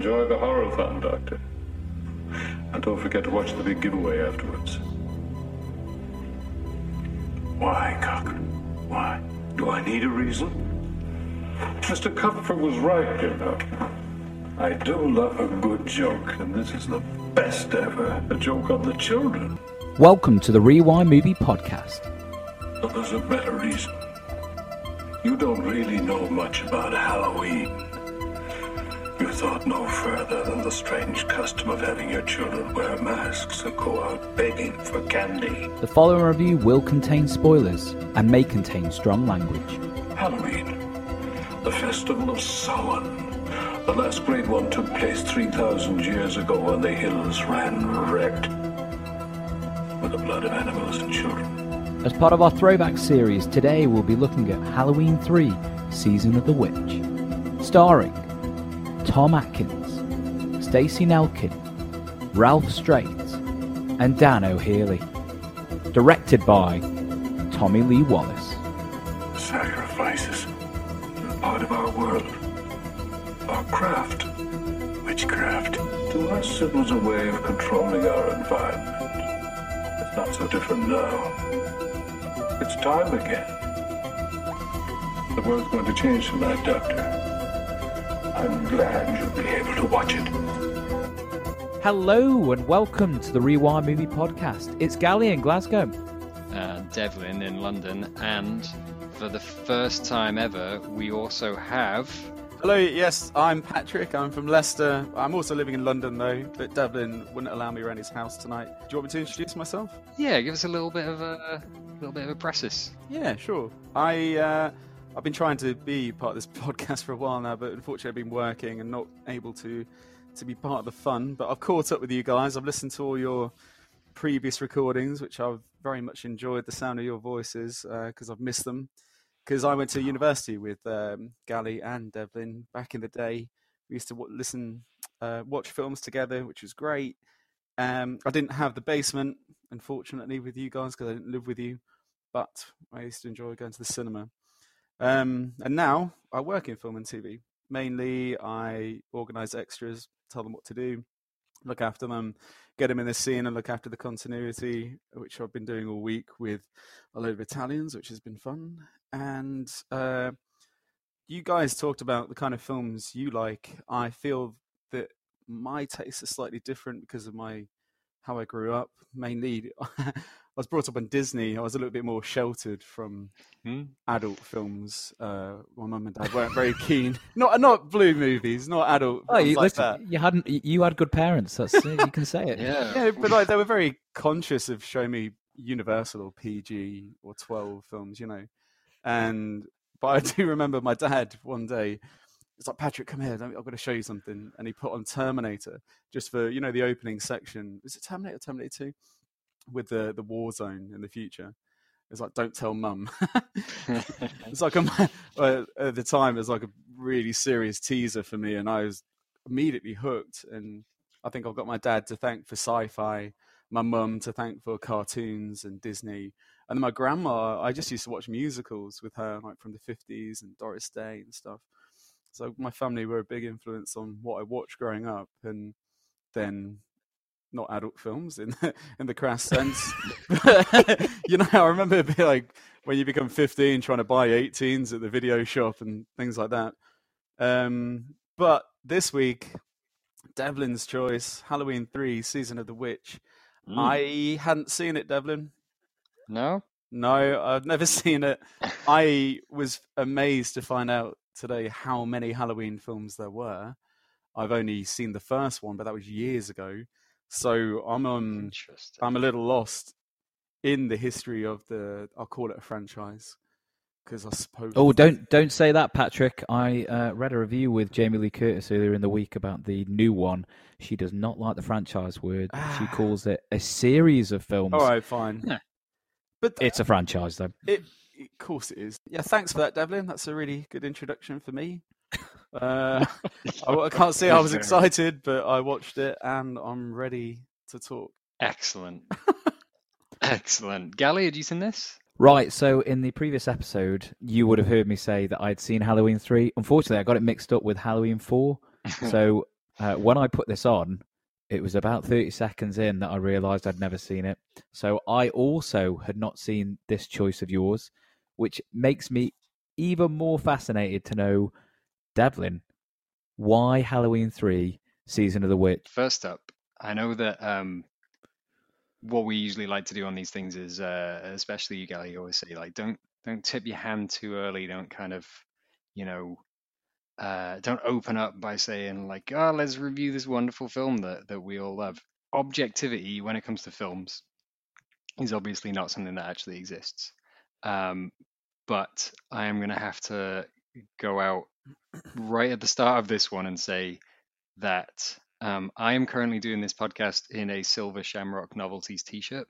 Enjoy the horror-thon, Doctor. And don't forget to watch the big giveaway afterwards. Why, Cochrane? Why? Do I need a reason? Mr. Cuthbert was right, you know. I do love a good joke, and this is the best ever. A joke on the children. Welcome to the Rewind Movie Podcast. But there's a better reason. You don't really know much about Halloween. Thought no further than the strange custom of having your children wear masks and go out begging for candy. The following review will contain spoilers and may contain strong language. Halloween, the festival of Samhain. The last great one took place 3,000 years ago when the hills ran red with the blood of animals and children. As part of our throwback series, today we'll be looking at Halloween 3 Season of the Witch. Starring Tom Atkins, Stacey Nelkin, Ralph Strait, and Dan O'Herlihy. Directed by Tommy Lee Wallace. Sacrifices are part of our world, our craft. Witchcraft. To us, it was a way of controlling our environment. It's not so different now. It's time again. The world's going to change tonight, Doctor. I'm glad you'll be able to watch it. Hello and welcome to the Rewind Movie Podcast. It's Gali in Glasgow. uh, Devlin in London, and for the first time ever, we also have. Hello, yes, I'm Patrick. I'm from Leicester. I'm also living in London though, but Devlin wouldn't allow me around his house tonight. Do you want me to introduce myself? Yeah, give us a little bit of a, little bit of a precis. Yeah, sure. I uh, I've been trying to be part of this podcast for a while now, but unfortunately I've been working and not able to to be part of the fun. But I've caught up with you guys. I've listened to all your previous recordings, which I've very much enjoyed the sound of your voices because I've missed them. Because I went to university with um, Gali and Devlin back in the day. We used to w- listen, uh, watch films together, which was great. Um, I didn't have the basement, unfortunately, with you guys because I didn't live with you. But I used to enjoy going to the cinema. Um, and now I work in film and TV. Mainly, I organise extras, tell them what to do, look after them, get them in the scene, and look after the continuity, which I've been doing all week with a load of Italians, which has been fun. And uh, you guys talked about the kind of films you like. I feel that my tastes are slightly different because of my how I grew up. Mainly, was brought up on Disney. I was a little bit more sheltered from Hmm? adult films. Uh, my mum and dad weren't very keen. Not not blue movies, not adult Oh, you, like listen, that. you hadn't. You had good parents. That's you can say it. Yeah. Yeah, but like they were very conscious of showing me Universal or PG or twelve films, you know. And but I do remember my dad one day. It's like Patrick, come here. I've got to show you something. And he put on Terminator just for you know the opening section. Is it Terminator? Terminator Two, with the the war zone in the future. It's like don't tell mum. it's like a, well, uh, at the time it was like a really serious teaser for me, and I was immediately hooked. And I think I've got my dad to thank for sci-fi, my mum to thank for cartoons and Disney, and then my grandma. I just used to watch musicals with her, like from the fifties and Doris Day and stuff. So my family were a big influence on what I watched growing up, and then not adult films in the, in the crass sense. you know, I remember it like when you become 15 trying to buy 18s at the video shop and things like that. Um, but this week, Devlin's choice, Halloween 3, Season of the Witch. Mm. I hadn't seen it, Devlin. No? No, I've never seen it. I was amazed to find out today how many Halloween films there were. I've only seen the first one, but that was years ago. So I'm um, I'm a little lost in the history of the. I'll call it a franchise because I suppose. Oh, don't don't say that, Patrick. I uh, read a review with Jamie Lee Curtis earlier in the week about the new one. She does not like the franchise word. She Ah. calls it a series of films. All right, fine. Yeah. But It's a franchise, though. It, of course, it is. Yeah, thanks for that, Devlin. That's a really good introduction for me. Uh, I, I can't say I was excited, but I watched it and I'm ready to talk. Excellent. Excellent. Gali, had you seen this? Right, so in the previous episode, you would have heard me say that I'd seen Halloween 3. Unfortunately, I got it mixed up with Halloween 4. So uh, when I put this on, it was about 30 seconds in that I realised I'd never seen it. So I also had not seen this choice of yours, which makes me even more fascinated to know, Devlin, why Halloween 3 Season of the Witch? First up, I know that um, what we usually like to do on these things is, uh, especially you, Gali, always say like, don't don't tip your hand too early. Don't kind of, you know, uh, don't open up by saying like, oh, let's review this wonderful film that that we all love. Objectivity when it comes to films is obviously not something that actually exists. Um, but I am going to have to go out right at the start of this one and say that um, I am currently doing this podcast in a Silver Shamrock Novelties T-shirt.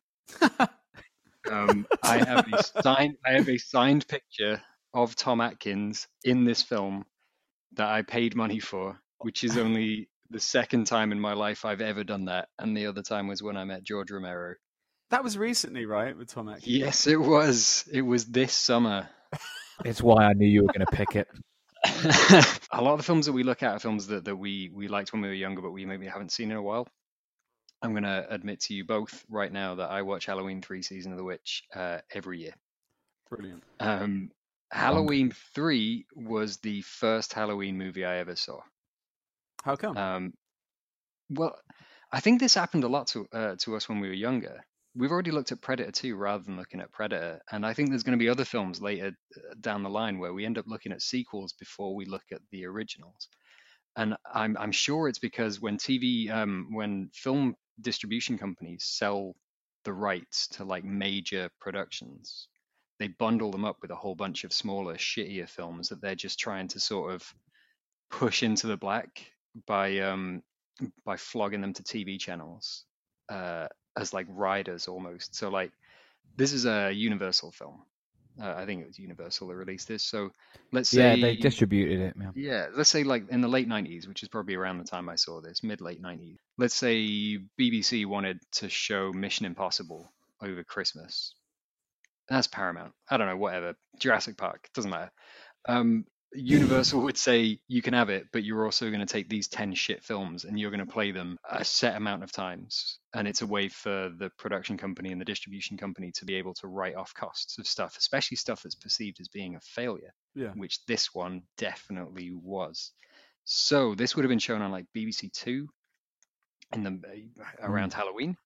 um, I have a signed I have a signed picture of Tom Atkins in this film that I paid money for, which is only the second time in my life I've ever done that, and the other time was when I met George Romero. That was recently, right, with Tom Atkins? Yes, it was. It was this summer. It's why I knew you were going to pick it. a lot of the films that we look at are films that, that we, we liked when we were younger, but we maybe haven't seen in a while. I'm going to admit to you both right now that I watch Halloween 3 Season of the Witch uh, every year. Brilliant. Um, Halloween 3 was the first Halloween movie I ever saw. How come? Um, well, I think this happened a lot to uh, to us when we were younger. We've already looked at Predator 2 rather than looking at Predator, and I think there's going to be other films later uh, down the line where we end up looking at sequels before we look at the originals. And I'm I'm sure it's because when TV um, when film distribution companies sell the rights to like major productions, they bundle them up with a whole bunch of smaller, shittier films that they're just trying to sort of push into the black by um by flogging them to TV channels uh, as like riders almost. So like this is a Universal film. Uh, I think it was Universal that released this. So let's say Yeah, they distributed it, man. yeah, let's say like in the late 90s, which is probably around the time I saw this, mid late 90s. Let's say BBC wanted to show Mission Impossible over Christmas. That's Paramount. I don't know, whatever. Jurassic Park, doesn't matter. Um, Universal would say you can have it, but you're also going to take these 10 shit films and you're going to play them a set amount of times. And it's a way for the production company and the distribution company to be able to write off costs of stuff, especially stuff that's perceived as being a failure yeah. which this one definitely was. So this would have been shown on like BBC Two in the around Halloween.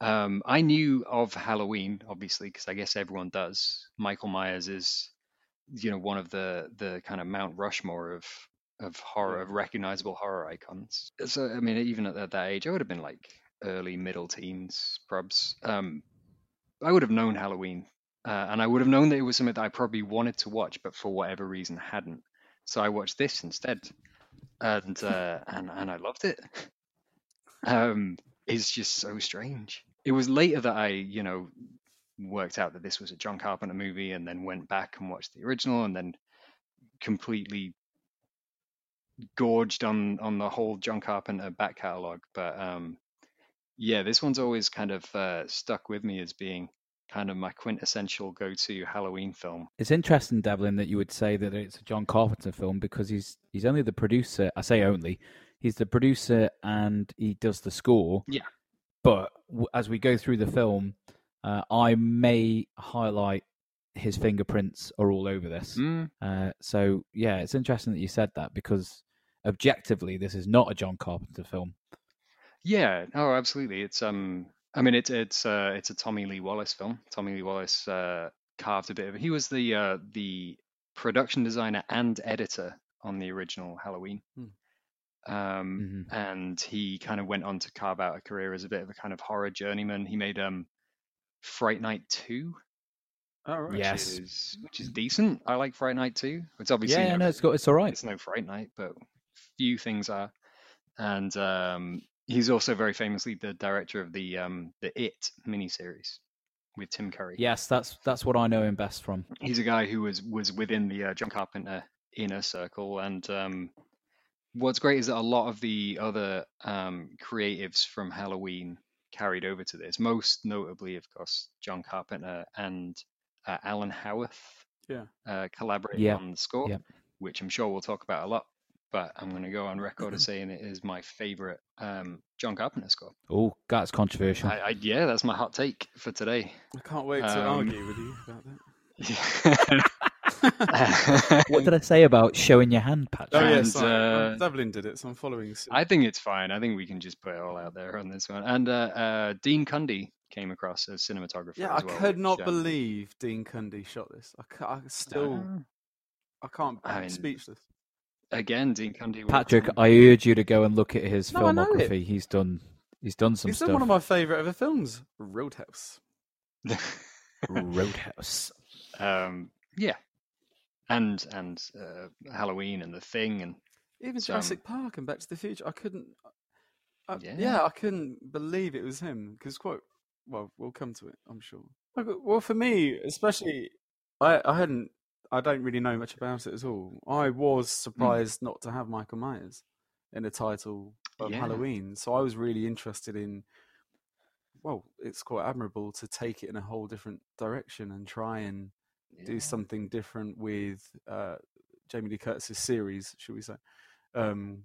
Um, I knew of Halloween obviously because I guess everyone does. Michael Myers is, you know, one of the the kind of Mount Rushmore of of horror of recognizable horror icons. So I mean, even at that, age, I would have been like early middle teens, probs. Um, I would have known Halloween uh, and I would have known that it was something that I probably wanted to watch, but for whatever reason hadn't. So I watched this instead, and uh, and and I loved it. Um, it's just so strange. It was later that I, you know, worked out that this was a John Carpenter movie, and then went back and watched the original, and then completely gorged on on the whole John Carpenter back catalog. But um, yeah, this one's always kind of uh, stuck with me as being kind of my quintessential go-to Halloween film. It's interesting, Devlin, that you would say that it's a John Carpenter film because he's he's only the producer. I say only, he's the producer and he does the score. Yeah. But as we go through the film, uh, I may highlight his fingerprints are all over this. Mm, Uh, so yeah, it's interesting that you said that because objectively, this is not a John Carpenter film. yeah, oh, absolutely. It's um, I mean, it's it's uh, it's a Tommy Lee Wallace film. Tommy Lee Wallace uh, carved a bit of. He was the uh, the production designer and editor on the original Halloween. Um, and he kind of went on to carve out a career as a bit of a kind of horror journeyman. He made um, Fright Night Two, All right. which Yes. is which is decent. I like Fright Night Two. It's obviously Yeah, yeah, no no, it's got it's all right. it's no Fright Night, but few things are. And um, he's also very famously the director of the um, the It miniseries with Tim Curry. Yes, that's that's what I know him best from. he's a guy who was was within the uh, John Carpenter inner circle, and um, what's great is that a lot of the other um, creatives from Halloween carried over to this. Most notably, of course, John Carpenter and uh, Alan Howarth Yeah. uh, collaborated Yeah, on the score, yeah. which I'm sure we'll talk about a lot. but I'm going to go on record as saying it is my favorite um, John Carpenter score. Oh, that's controversial. I, I, yeah, that's my hot take for today. I can't wait to Um, argue with you about that. what did I say about showing your hand, Patrick? Oh, yeah, And, uh, Um, Devlin did it, so I'm following suit. I think it's fine. I think we can just put it all out there on this one. And uh, uh, Dean Cundey came across as cinematographer. Yeah, I as well, could not which, um, believe Dean Cundey shot this. I, I still, uh, I can't. I I'm mean, speechless. again, Dean Cundey. Patrick, on- I urge you to go and look at his No, I know it. filmography. He's done. He's done some It's stuff. one of my favourite ever films, Roadhouse. Roadhouse. um, yeah, and and uh, Halloween and the Thing and Even Some- Jurassic Park and Back to the Future. I couldn't. I, yeah. Yeah. I couldn't believe it was him because quite. Well, we'll come to it. I'm sure. Well, for me, especially, I I hadn't. I don't really know much about it at all. I was hmm. surprised not to have Michael Myers in the title of Yeah. Halloween, so I was really interested in. Well, it's quite admirable to take it in a whole different direction and try and do something different with uh, Jamie Lee Curtis's series, should we say? Um,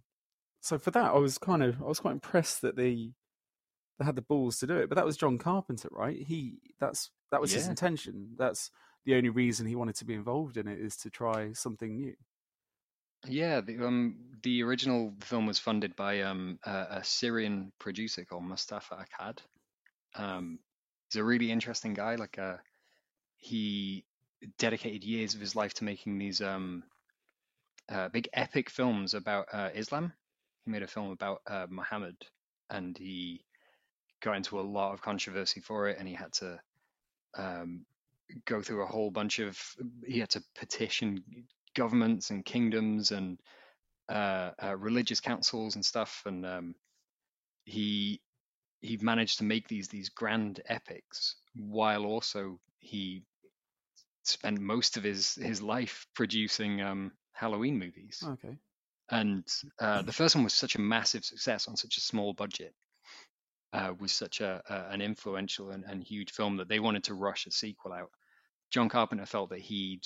so for that, I was kind of I was quite impressed that they they had the balls to do it. But that was John Carpenter, right? He that's that was his intention. That's the only reason he wanted to be involved in it is to try something new. Yeah, the um the original film was funded by um a, a Syrian producer called Moustapha Akkad. Um, he's a really interesting guy. Like uh, he dedicated years of his life to making these um uh, big epic films about uh, Islam. He made a film about uh, Muhammad, and he got into a lot of controversy for it, and he had to um go through a whole bunch of he had to petition governments and kingdoms and uh, uh, religious councils and stuff, and um, he he managed to make these these grand epics while also he spent most of his his life producing um, Halloween movies. Okay. And uh, the first one was such a massive success on such a small budget, uh, was such a, a an influential and, and huge film that they wanted to rush a sequel out. John Carpenter felt that he'd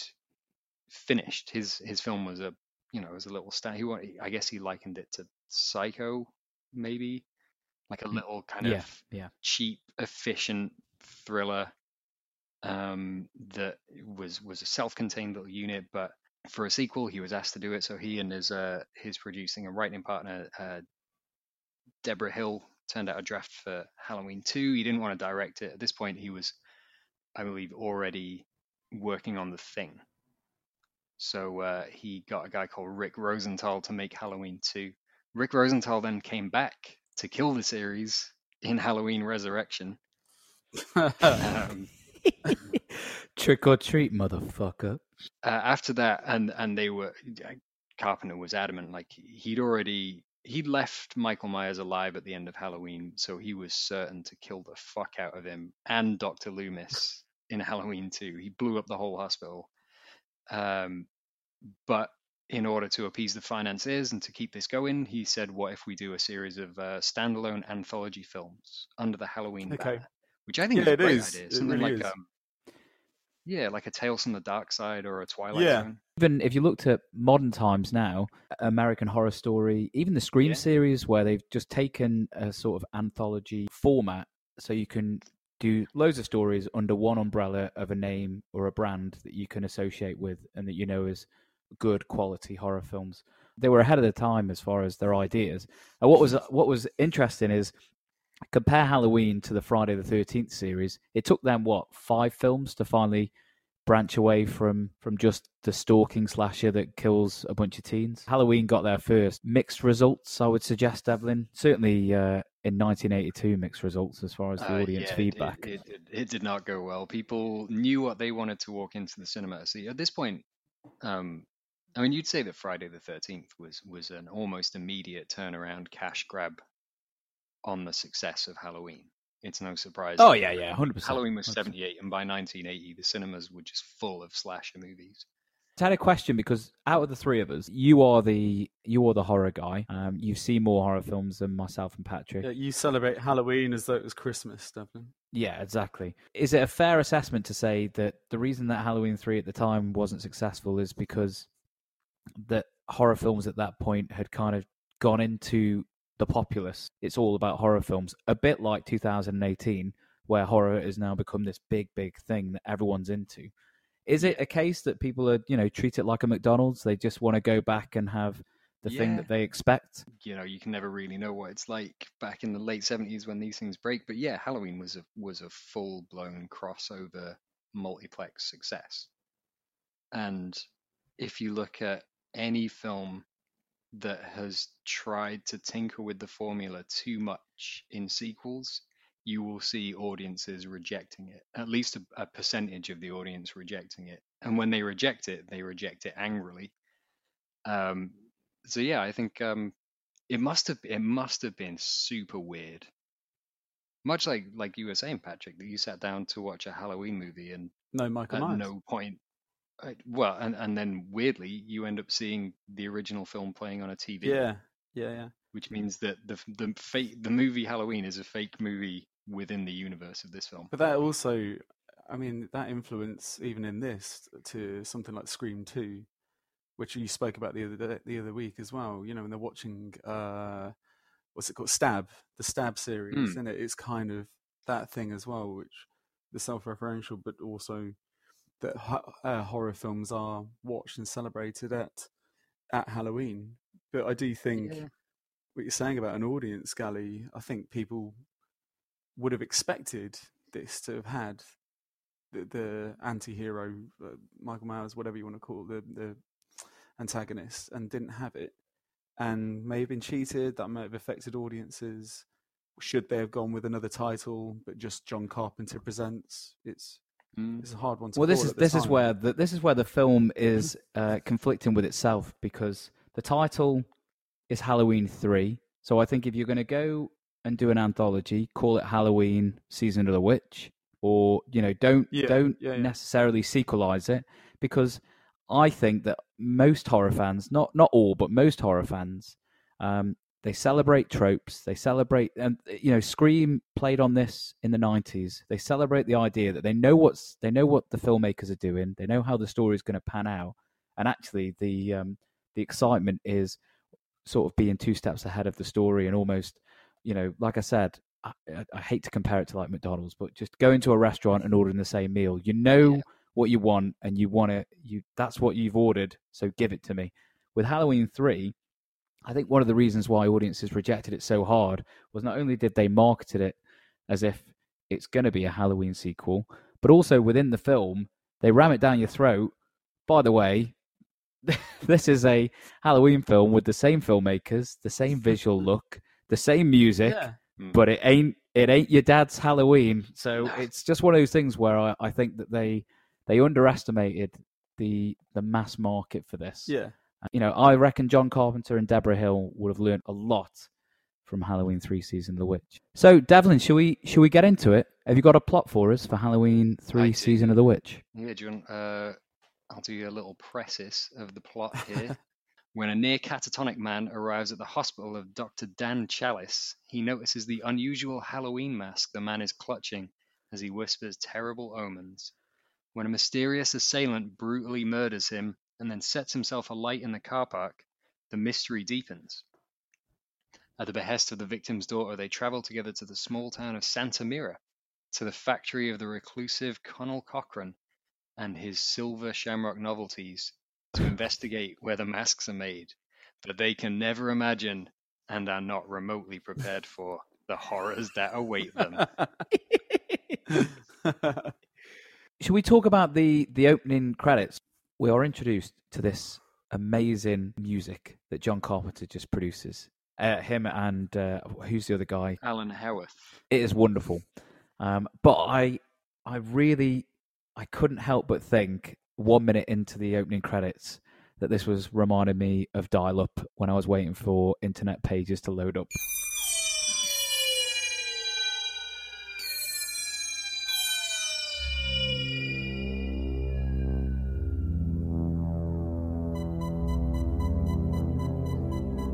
finished his his film was a you know was a little stand. He wanted, I guess he likened it to Psycho, maybe like a little kind Yeah, of yeah. cheap, efficient thriller um, that was was a self-contained little unit, but for a sequel, he was asked to do it. So he and his uh, his producing and writing partner uh, Debra Hill turned out a draft for Halloween two. He didn't want to direct it at this point. He was, I believe, already working on the thing. So uh, he got a guy called Rick Rosenthal to make Halloween two. Rick Rosenthal then came back to kill the series in Halloween Resurrection. Um, Trick or treat, motherfucker. uh, after that, and and they were Carpenter was adamant, like he'd already he'd left Michael Myers alive at the end of Halloween, so he was certain to kill the fuck out of him and Doctor Loomis in Halloween two. He blew up the whole hospital. Um, but in order to appease the financiers and to keep this going, he said, "What if we do a series of uh, standalone anthology films under the Halloween Okay. banner?" Which I think Yeah, is a great is. idea. Something really like um, yeah, like a Tales from the Dark Side or a Twilight Yeah. Zone. Even if you looked at modern times now, American Horror Story, even the Scream Yeah. series, where they've just taken a sort of anthology format, so you can do loads of stories under one umbrella of a name or a brand that you can associate with and that you know is good quality horror films. They were ahead of the time as far as their ideas. And what was what was interesting is compare Halloween to the Friday the Thirteenth series. It took them what five films to finally branch away from from just the stalking slasher that kills a bunch of teens. Halloween got there first. Mixed results, I would suggest, Evelyn. Certainly uh, in 1982, mixed results as far as the Uh, audience yeah, feedback. It, it, it did not go well. People knew what they wanted to walk into the cinema see. At this point, um, I mean, you'd say that Friday the Thirteenth was was an almost immediate turnaround cash grab on the success of Halloween. It's no surprise. oh yeah, yeah, hundred percent. Halloween was 78, and by 1980, the cinemas were just full of slasher movies. I had a question because out of the three of us, you are the you are the horror guy. Um, you've seen more horror films than myself and Patrick. Yeah, you celebrate Halloween as though it was Christmas, Devlin. Yeah, exactly. Is it a fair assessment to say that the reason that Halloween 3 at the time wasn't successful is because that horror films at that point had kind of gone into the populace. It's all about horror films, a bit like 2018, where horror has now become this big, big thing that everyone's into. Is it a case that people are, you know, treat it like a McDonald's? They just want to go back and have the thing that they expect. you know you can never really know what it's like back in the late 70s when these things break but yeah halloween was a was a full blown crossover multiplex success and if you look at any film that has tried to tinker with the formula too much in sequels you will see audiences rejecting it at least a, a percentage of the audience rejecting it and when they reject it they reject it angrily um, so yeah, I think um, it must have it must have been super weird. Much like like you were saying, Patrick, that you sat down to watch a Halloween movie and No, Michael at Myers. no point, well, and and then weirdly you end up seeing the original film playing on a TV, Yeah, yeah, yeah. which means that the the fake the movie Halloween is a fake movie within the universe of this film. But that also, I mean, that influence even in this to something like Scream Two, which you spoke about the other day, the other week as well. You know, when they're watching, uh, what's it called, Stab, the Stab series, Hmm. and it, it's kind of that thing as well, which the self-referential, but also that ho- uh, horror films are watched and celebrated at at Halloween. But I do think Yeah. what you're saying about an audience, Gali, I think people would have expected this to have had the, the anti-hero, uh, Michael Myers, whatever you want to call it, the, the antagonist, and didn't have it, and may have been cheated. That may have affected audiences. Should they have gone with another title, but just John Carpenter presents? It's Mm. it's a hard one to. Well, this is at the this is where the, this is where the film is uh, conflicting with itself because the title is Halloween three. So I think if you're going to go and do an anthology, call it Halloween Season of the Witch, or you know, don't Yeah, don't yeah, yeah. necessarily sequelize it because I think that most horror fans, not not all, but most horror fans, um, they celebrate tropes. They celebrate, and you know, Scream played on this in the '90s. They celebrate the idea that they know what's they know what the filmmakers are doing. They know how the story is going to pan out, and actually, the um, the excitement is sort of being two steps ahead of the story and almost, you know, like I said. I, I- hate to compare it to like McDonald's, but just going to a restaurant and ordering the same meal. You know Yeah. what you want, and you want it. You that's what you've ordered, so give it to me. With Halloween three, I think one of the reasons why audiences rejected it so hard was not only did they marketed it as if it's going to be a Halloween sequel, but also within the film they ram it down your throat. By the way, this is a Halloween film with the same filmmakers, the same visual look, the same music, Yeah. Hmm. but it ain't it ain't your dad's Halloween. So it's just one of those things where I, I think that they they underestimated the the mass market for this. Yeah. You know, I reckon John Carpenter and Debra Hill would have learned a lot from Halloween Three: Season of the Witch. So, Devlin, should we should we get into it? Have you got a plot for us for Halloween Three. Season of the Witch? Yeah, do you want, uh, I'll do you a little preface of the plot here. when a near catatonic man arrives at the hospital of Dr. Dan Challis, he notices the unusual Halloween mask the man is clutching as he whispers terrible omens. When a mysterious assailant brutally murders him and then sets himself alight in the car park, the mystery deepens. At the behest of the victim's daughter, they travel together to the small town of Santa Mira, to the factory of the reclusive Conal Cochrane, and his silver shamrock novelties to investigate where the masks are made, but they can never imagine and are not remotely prepared for the horrors that await them. Should we talk about the the opening credits? We are introduced to this amazing music that John Carpenter just produces. Uh, him and uh, who's the other guy? Alan Howarth. it is wonderful. Um, but I, I really, I couldn't help but think one minute into the opening credits that this was reminding me of dial-up when I was waiting for internet pages to load up.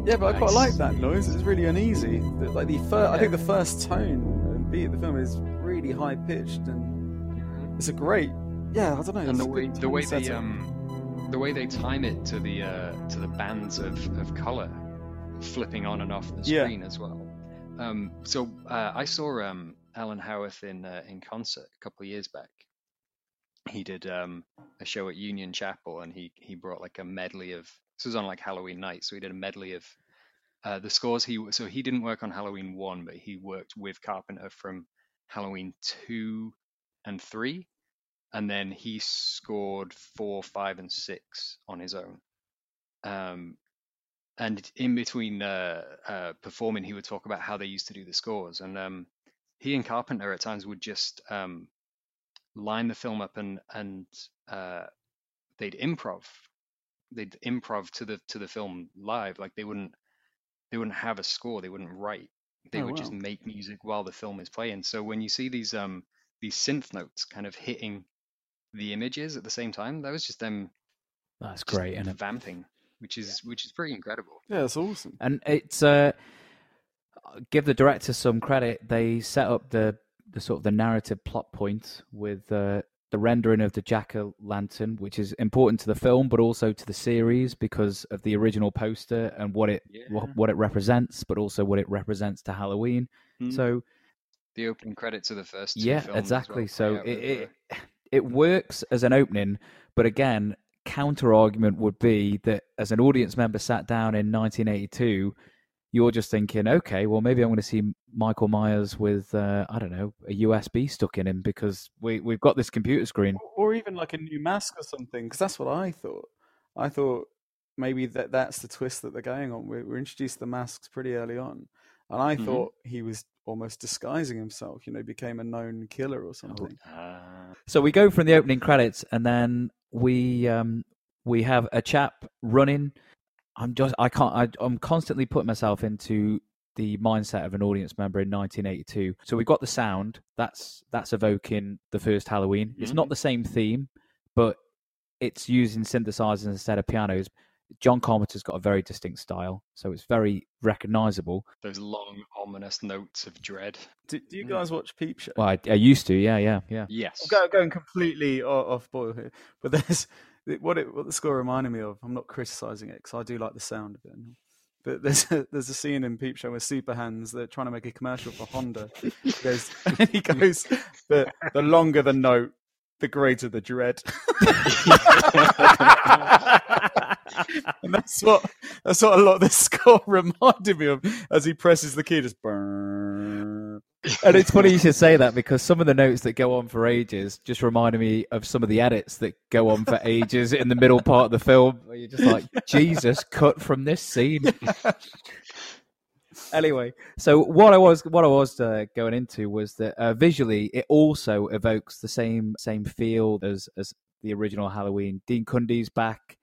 Yeah, but I quite like that noise. It's really uneasy. Like the first, I think the first tone and beat of the film is really high pitched, and it's a great. Yeah, I don't know. And it's the way the way tone they um the way they time it to the uh, to the bands of, of color flipping on and off the Yeah. screen as well. Um, so uh, I saw um, Alan Howarth in uh, in concert a couple of years back. He did um, a show at Union Chapel, and he he brought like a medley of. This was on like Halloween night, so he did a medley of uh, the scores. He so he didn't work on Halloween one, but he worked with Carpenter from Halloween two and three, and then he scored four, five, and six on his own. Um, and in between uh, uh, performing, he would talk about how they used to do the scores, and um, he and Carpenter at times would just um, line the film up and and uh, they'd improv, they'd improv to the to the film live, like they wouldn't they wouldn't have a score, they wouldn't write, they Oh, would just make music while the film is playing. So when you see these um these synth notes kind of hitting the images at the same time, that was just them That's just great, and vamping, which is which is pretty incredible. Yeah, that's awesome. and it's uh, give the director some credit. They set up the the sort of the narrative plot point with uh, the rendering of the jack o' lantern, which is important to the film, but also to the series because of the original poster and what it what, Yeah. what it represents, but also what it represents to Halloween. Mm. So The opening credits of the first two yeah, exactly. well so it, it uh, it works as an opening, but again, counter argument would be that as an audience member sat down in 1982, you're just thinking, okay, well maybe I'm going to see Michael Myers with uh, I don't know a USB stuck in him because we we've got this computer screen. Or even like a new mask or something, because that's what I thought. I thought maybe that that's the twist that they're going on. We we're introduced the masks pretty early on, and I Mhm. thought he was almost disguising himself. You know, became a known killer or something. uh, So we go from the opening credits, and then we um, we have a chap running. I'm just I can't I, I'm constantly putting myself into the mindset of an audience member in 1982. So we've got the sound that's that's evoking the first Halloween. It's not mm-hmm. the same theme, but it's using synthesizers instead of pianos. John Carpenter's got a very distinct style, so it's very recognizable. those long ominous notes of dread. Do, do you guys watch Peep Show? Well, I, I used to, yeah, yeah, yeah. Yes. I'm go- going completely off boil here, but there's what it what the score reminded me of. I'm not criticizing it because I do like the sound of it. But there's a, there's a scene in Peep Show where Super Hans they're trying to make a commercial for Honda. He goes, and he goes, the the longer the note, the greater the dread. and that's what that's what a lot of this score reminded me of as he presses the key, just burn. And it's funny you should say that because some of the notes that go on for ages just reminded me of some of the edits that go on for ages in the middle part of the film where you're just like, Jesus, cut from this scene. anyway, so what I was what I was uh, going into was that uh, visually it also evokes the same same feel as as the original Halloween. Dean Cundey's back.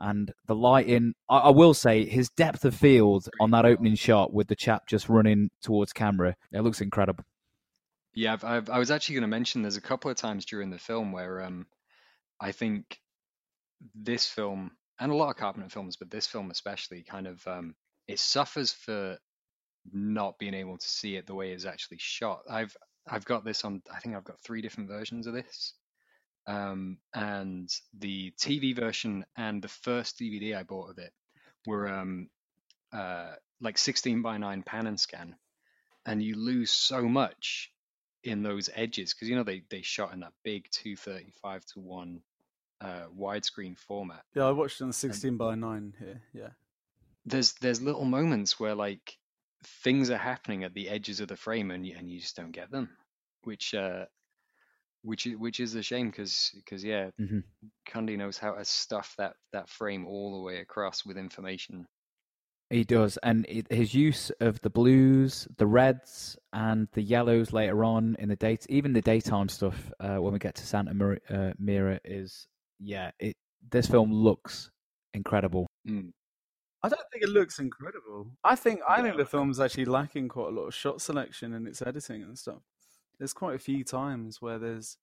And the lighting, I, I will say, his depth of field on that opening shot with the chap just running towards camera, it looks incredible. Yeah, I've, I've, I was actually going to mention there's a couple of times during the film where um, I think this film and a lot of Carpenter films, but this film especially, kind of um, it suffers for not being able to see it the way it's actually shot. I've I've got this on. I think I've got three different versions of this, um, and the TV version and the first DVD I bought of it were um, uh, like 16 by 9 pan and scan, and you lose so much in those edges because you know they they shot in that big 235 to 1 uh widescreen format Yeah, I watched it on 16 by 9 here. Yeah. there's there's little moments where like things are happening at the edges of the frame and you, and you just don't get them which uh which is which is a shame because because yeah. Cundey knows how to stuff that that frame all the way across with information He does, and it, his use of the blues, the reds, and the yellows later on in the date, even the daytime stuff uh, when we get to Santa Mir- uh, Mira is yeah. It this film looks incredible. Mm. I don't think it looks incredible. I think I think Yeah. the film's actually lacking quite a lot of shot selection in its editing and stuff. There's quite a few times where there's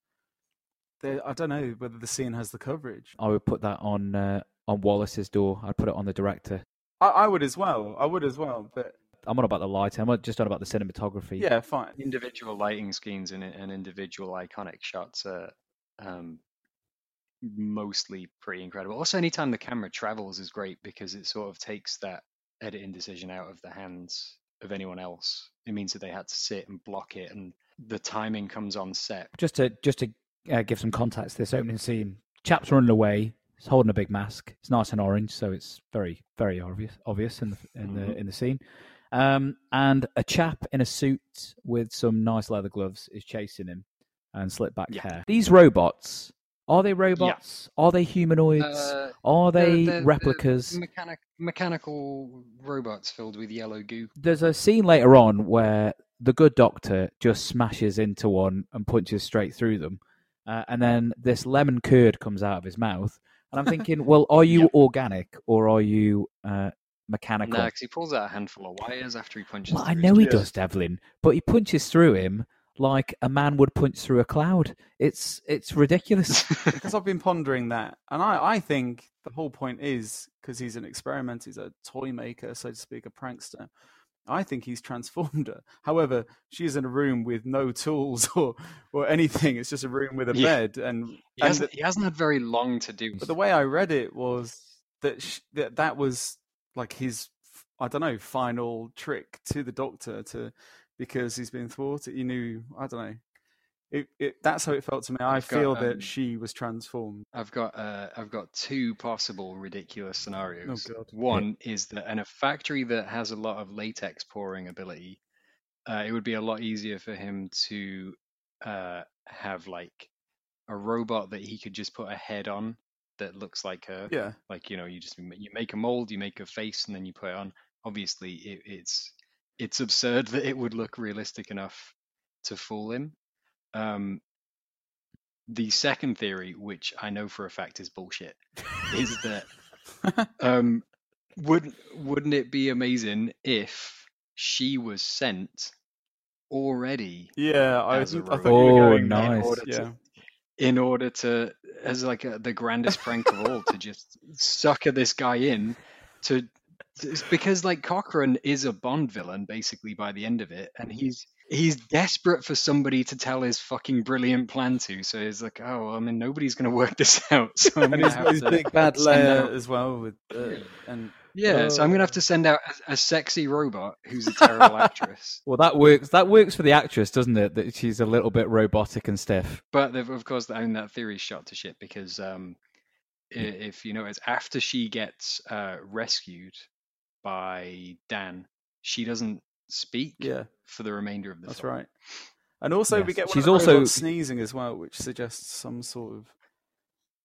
there I don't know whether the scene has the coverage. I would put that on uh, on Wallace's door. I'd put it on the director. I, I would as well. I would as well. But I'm on about the lighting. I'm just on about the cinematography. yeah, fine. individual lighting schemes and, and individual iconic shots are um mostly pretty incredible. Also, anytime the camera travels is great because it sort of takes that editing decision out of the hands of anyone else. It means that they had to sit and block it, and the timing comes on set. Just to just to uh, give some context this opening scene, chap's running away. He's holding a big mask. It's nice and orange, so it's very very obvious obvious in the in the Mhm. in the scene. Um, and a chap in a suit with some nice leather gloves is chasing him and slick back Yeah. hair. These robots are they robots? Are they humanoids? Uh, are they're- they they're- they're replicas? mechanic, mechanical robots filled with yellow goo. There's a scene later on where the good doctor just smashes into one and punches straight through them, uh, and then this lemon curd comes out of his mouth. And I'm thinking, well, are you Yep. organic or are you uh, mechanical? No, because he pulls out a handful of wires after he punches. well, I know his he does, Devlin, but he punches through him like a man would punch through a cloud. It's it's ridiculous. because I've been pondering that, and I, I think the whole point is because he's an experiment, he's a toy maker, so to speak, a prankster. I think he's transformed her. However, she's in a room with no tools or or anything. It's just a room with a Yeah. bed, and He and hasn't, he hasn't had very long to do. but the way I read it was that sh- that that was like his I don't know final trick to the Doctor to because he's been thwarted. He knew I don't know. It, it that's how it felt to me. I I've got, feel um, that she was transformed. I've got uh, I've got two possible ridiculous scenarios. God. One is that in a factory that has a lot of latex pouring ability, uh, it would be a lot easier for him to uh, have like a robot that he could just put a head on that looks like her. Yeah, Like you know, you just you make a mold, you make a face, and then you put it on. Obviously, it, it's it's absurd that it would look realistic enough to fool him. Um, the second theory, which I know for a fact is bullshit, is that um, wouldn't wouldn't it be amazing if she was sent already yeah. I, As a I thought you were Oh, going nice. order to- in order to as like a, the grandest prank of all to just sucker this guy in to it's because like Cochrane is a Bond villain basically by the end of it, and he's he's desperate for somebody to tell his fucking brilliant plan to. So he's like, oh, I mean, nobody's gonna work this out. So I'm and gonna his, have his to big bad send layer as well with uh, and Yeah, so I'm gonna have Oh. to send out a, a sexy robot who's a terrible actress. well, that works. That works for the actress, doesn't it? That she's a little bit robotic and stiff. But they've- of course, I mean that theory's shot to shit because um, i- if you notice, after she gets uh, rescued by Dan, she doesn't speak yeah, for the remainder of the that's film. right. And also we get one She's of also- sneezing as well, which suggests some sort of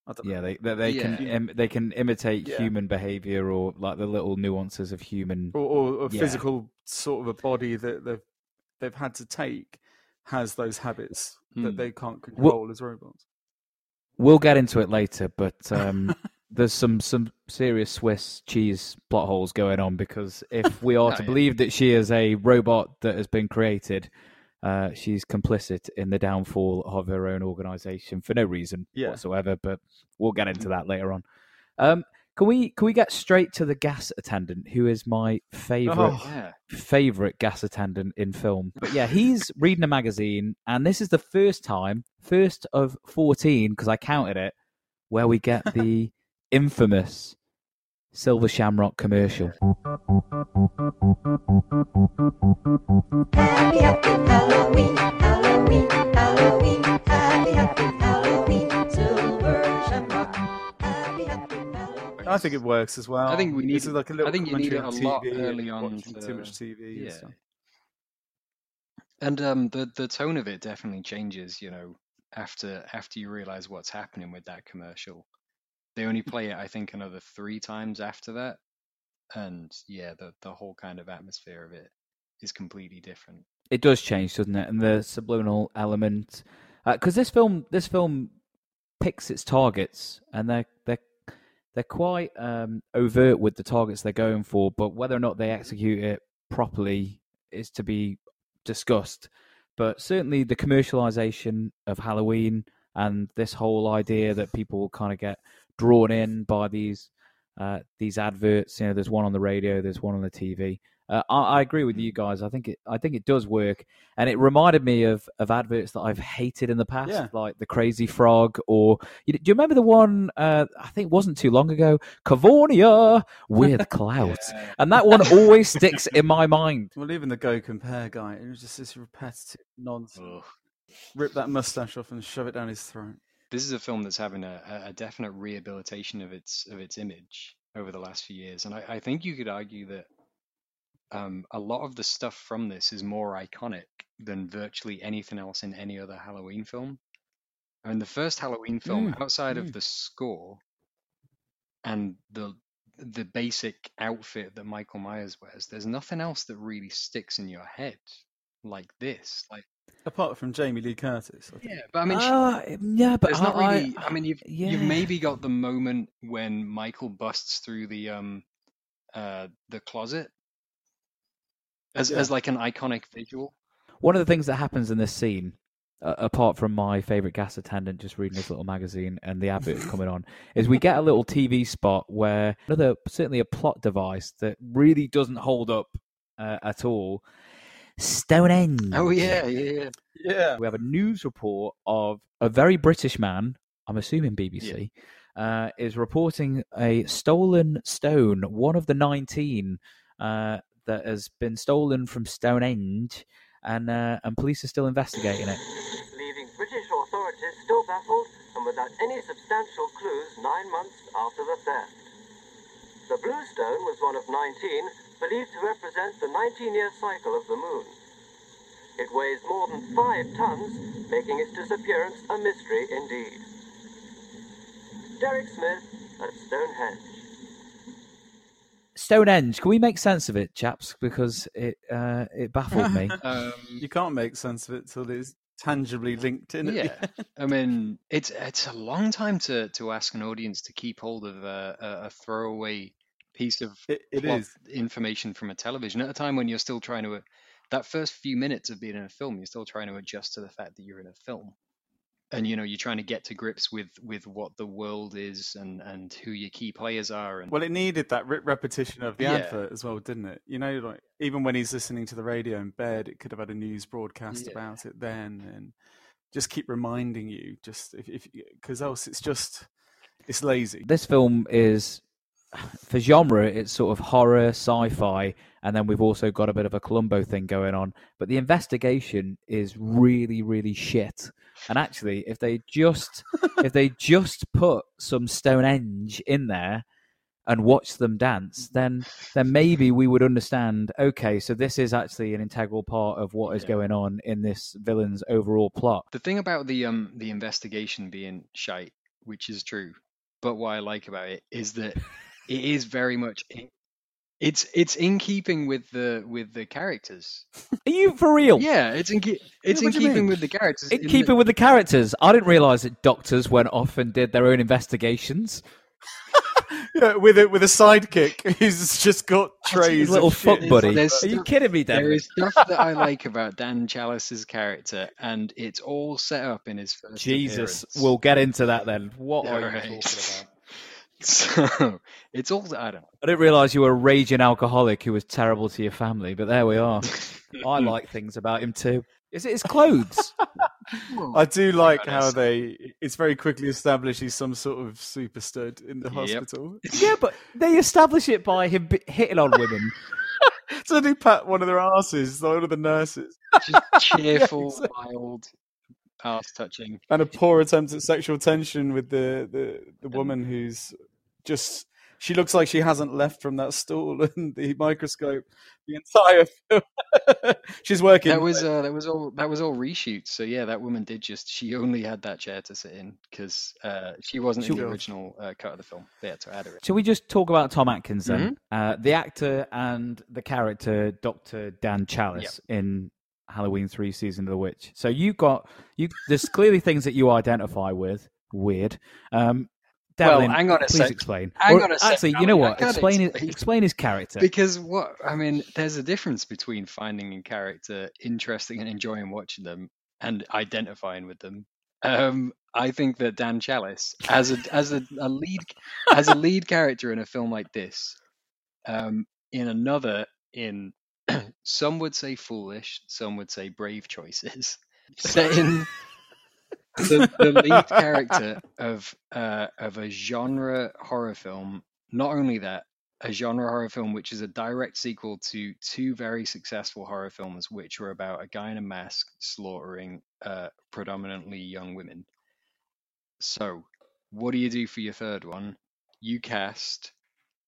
I don't know. Yeah, they they, they can Im- they can imitate Yeah. human behavior or like the little nuances of human. or, or a Yeah. physical sort of a body that they've they've had to take has those habits that Hmm. they can't control as robots. We'll get into it later, but um, there's some some serious Swiss cheese plot holes going on because if we are Oh, to yeah. believe that she is a robot that has been created, uh, she's complicit in the downfall of her own organization for no reason Yeah. whatsoever. But we'll get into that later on. Um, can we can we get straight to the gas attendant, who is my favorite Oh. Yeah, favorite gas attendant in film. But yeah, he's reading a magazine, and this is the first time, first of 14, because I counted it, where we get the infamous Silver Shamrock commercial. Happy, happy Halloween, Halloween, Halloween, happy, happy Halloween, Silver Shamrock. Happy, happy Halloween. I think it works as well. I think we It's need- like a little I think you need it a on lot early on watching to- too much TV. and yeah. stuff. and um, the the tone of it definitely changes. You know, after after you realize what's happening with that commercial, they only play it, I think, another three times after that, and yeah, the the whole kind of atmosphere of it is completely different. It does change, doesn't it? And the subliminal element, because this film, this film picks its targets, and they're they're they're quite um, overt with the targets they're going for. But whether or not they execute it properly is to be discussed. But certainly, the commercialization of Halloween and this whole idea that people will kind of get drawn in by these uh, these adverts. You know, there's one on the radio, there's one on the TV. Uh, I, I agree with you guys. I think it. I think it does work, and it reminded me of of adverts that I've hated in the past, Yeah. like the Crazy Frog, or you, do you remember the one? Uh, I think it wasn't too long ago, Cavonia with clout, and that one always sticks in my mind. Well, even the Go Compare guy, it was just this repetitive nonsense. Ugh. Rip that mustache off and shove it down his throat. This is a film that's having a, a- definite rehabilitation of its of its image over the last few years, and I, I think you could argue that um, a lot of the stuff from this is more iconic than virtually anything else in any other Halloween film. I mean, the first Halloween film, outside of mm. the score and the the basic outfit that Michael Myers wears, there's nothing else that really sticks in your head like this. Like, Apart from Jamie Lee Curtis. I think. yeah, but I mean, she- Uh, yeah, but there's I, not really. I, I- mean, you've yeah. you've maybe got the moment when Michael busts through the um uh the closet as Yeah. as like an iconic visual. One of the things that happens in this scene, uh, apart from my favorite gas attendant just reading this little magazine and the adverts coming on, is we get a little TV spot where another certainly a plot device that really doesn't hold up uh, at all. Stonehenge. Oh yeah, yeah, yeah. Yeah. We have a news report of a very British man, I'm assuming BBC, uh, is reporting a stolen stone, one of the 19 uh, that has been stolen from Stonehenge, and uh, and police are still investigating it. leaving British authorities still baffled and without any substantial clues nine months after the theft. The blue stone was one of 19, believed to represent the 19-year cycle of the moon. It weighs more than five tons, making its disappearance a mystery indeed. Derek Smith at Stonehenge. Stonehenge, can we make sense of it, chaps? Because it uh, it baffled me. Um, You can't make sense of it till it's tangibly linked in. yeah, I mean, it's it's a long time to to ask an audience to keep hold of a, a, a throwaway piece of It- it plot is. information from a television at a time when you're still trying to uh, that first few minutes of being in a film, you're still trying to adjust to the fact that you're in a film, and you know you're trying to get to grips with with what the world is and and who your key players are. And Well, it needed that re- repetition of the Yeah. advert as well, didn't it? You know, like even when he's listening to the radio in bed, it could have had a news broadcast Yeah. about it then, and just keep reminding you, just if if because else it's just it's lazy. this film is for genre it's sort of horror sci-fi and then we've also got a bit of a columbo thing going on. But the investigation is really really shit. And actually if they just if they just put some stonehenge in there and watch them dance then then maybe we would understand okay so this is actually an integral part of what is Yeah. going on in this villain's overall plot. The thing about the um the investigation being shite, which is true, but what I like about it is that it is very much in, it's it's in keeping with the with the characters. are you for real Yeah, it's in ke- it's what in keeping mean? with the characters. In in keeping with the characters, I didn't realize that doctors went off and did their own investigations. Yeah, with a with a sidekick who's just got trays. Little of fuck shit. buddy. There's Are you kidding me, there Devlin? is stuff that I like about Dan Challis's character, and it's all set up in his first. Jesus, appearance. we'll get into that then. What are you Alright. talking about? So it's all I don't. know. I didn't realize you were a raging alcoholic who was terrible to your family, but there we are. I like things about him too. Is it his clothes? I do like how they. It's very quickly established he's some sort of super stud in the Yep. hospital. yeah, but they establish it by him hitting on women. so they pat one of their asses, one of the nurses, Just cheerful, exactly. mild, ass touching. and a poor attempt at sexual tension with the the, the um, woman who's just. She looks like she hasn't left from that stool and the microscope the entire film. She's working. That was uh, that was all that was all reshoots. So yeah, that woman did just she only had that chair to sit in because uh, she wasn't in the Sure. original uh, cut of the film. They had to add her in. Shall we just talk about Tom Atkins then? Uh, the actor and the character Dr. Dan Challis in Halloween 3 Season of the Witch. So you got you there's clearly things that you identify with. Weird. Um Well, Devlin, hang on a please sec. explain. Hang Or on a sec, Actually, you know what? Explain his, explain. explain his character. Because what I mean, there's a difference between finding a character interesting and enjoying watching them and identifying with them. Um, I think that Dan Challis, as a as a, a lead as a lead character in a film like this, um, in another in some would say foolish, some would say brave choices. Setting the, the lead character of uh, of a genre horror film. Not only that, a genre horror film which is a direct sequel to two very successful horror films, which were about a guy in a mask slaughtering uh, predominantly young women. So, what do you do for your third one? You cast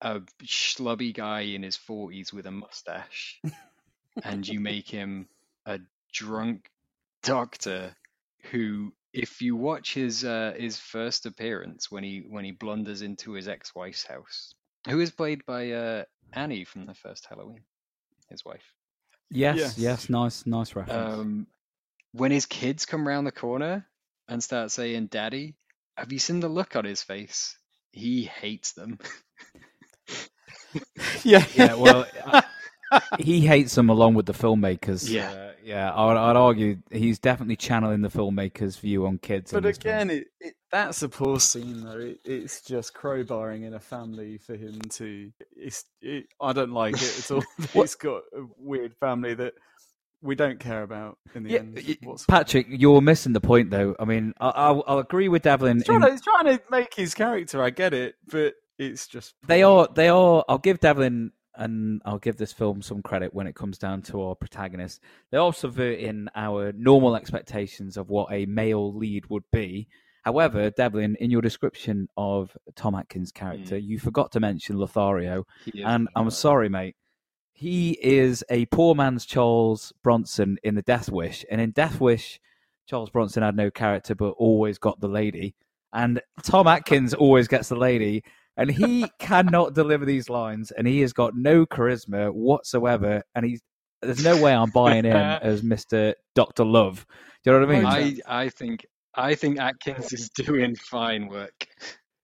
a schlubby guy in his forties with a mustache, and you make him a drunk doctor who if you watch his uh, his first appearance when he when he blunders into his ex-wife's house who is played by uh, Annie from the first Halloween his wife Yes, Yes. yes, nice, nice reference. um, when his kids come round the corner and start saying daddy have you seen the look on his face he hates them yeah, yeah, well, he hates them along with the filmmakers. Yeah. uh, yeah. I'd, I'd argue he's definitely channeling the filmmakers' view on kids. But again, it, it, that's a poor scene though. It, it's just crowbarring in a family for him to. It's. It, I don't like it at all. He's got a weird family that we don't care about in the Yeah, end. whatsoever. Patrick, you're missing the point, though. I mean, I, I'll, I'll agree with Devlin. He's trying, in- to, he's trying to make his character. I get it, but it's just. they are, they are. I'll give Devlin and I'll give this film some credit when it comes down to our protagonist. They are subverting our normal expectations of what a male lead would be. However, Devlin, in your description of Tom Atkins' character, mm. you forgot to mention Lothario. And I'm Lothario. sorry, mate. He is a poor man's Charles Bronson in the Death Wish, and in Death Wish, Charles Bronson had no character but always got the lady, and Tom Atkins always gets the lady, and he cannot deliver these lines, and he has got no charisma whatsoever, and he's there's no way I'm buying him as Mister Doctor Love. Do you know what I mean? I I think I think Atkins is doing fine work.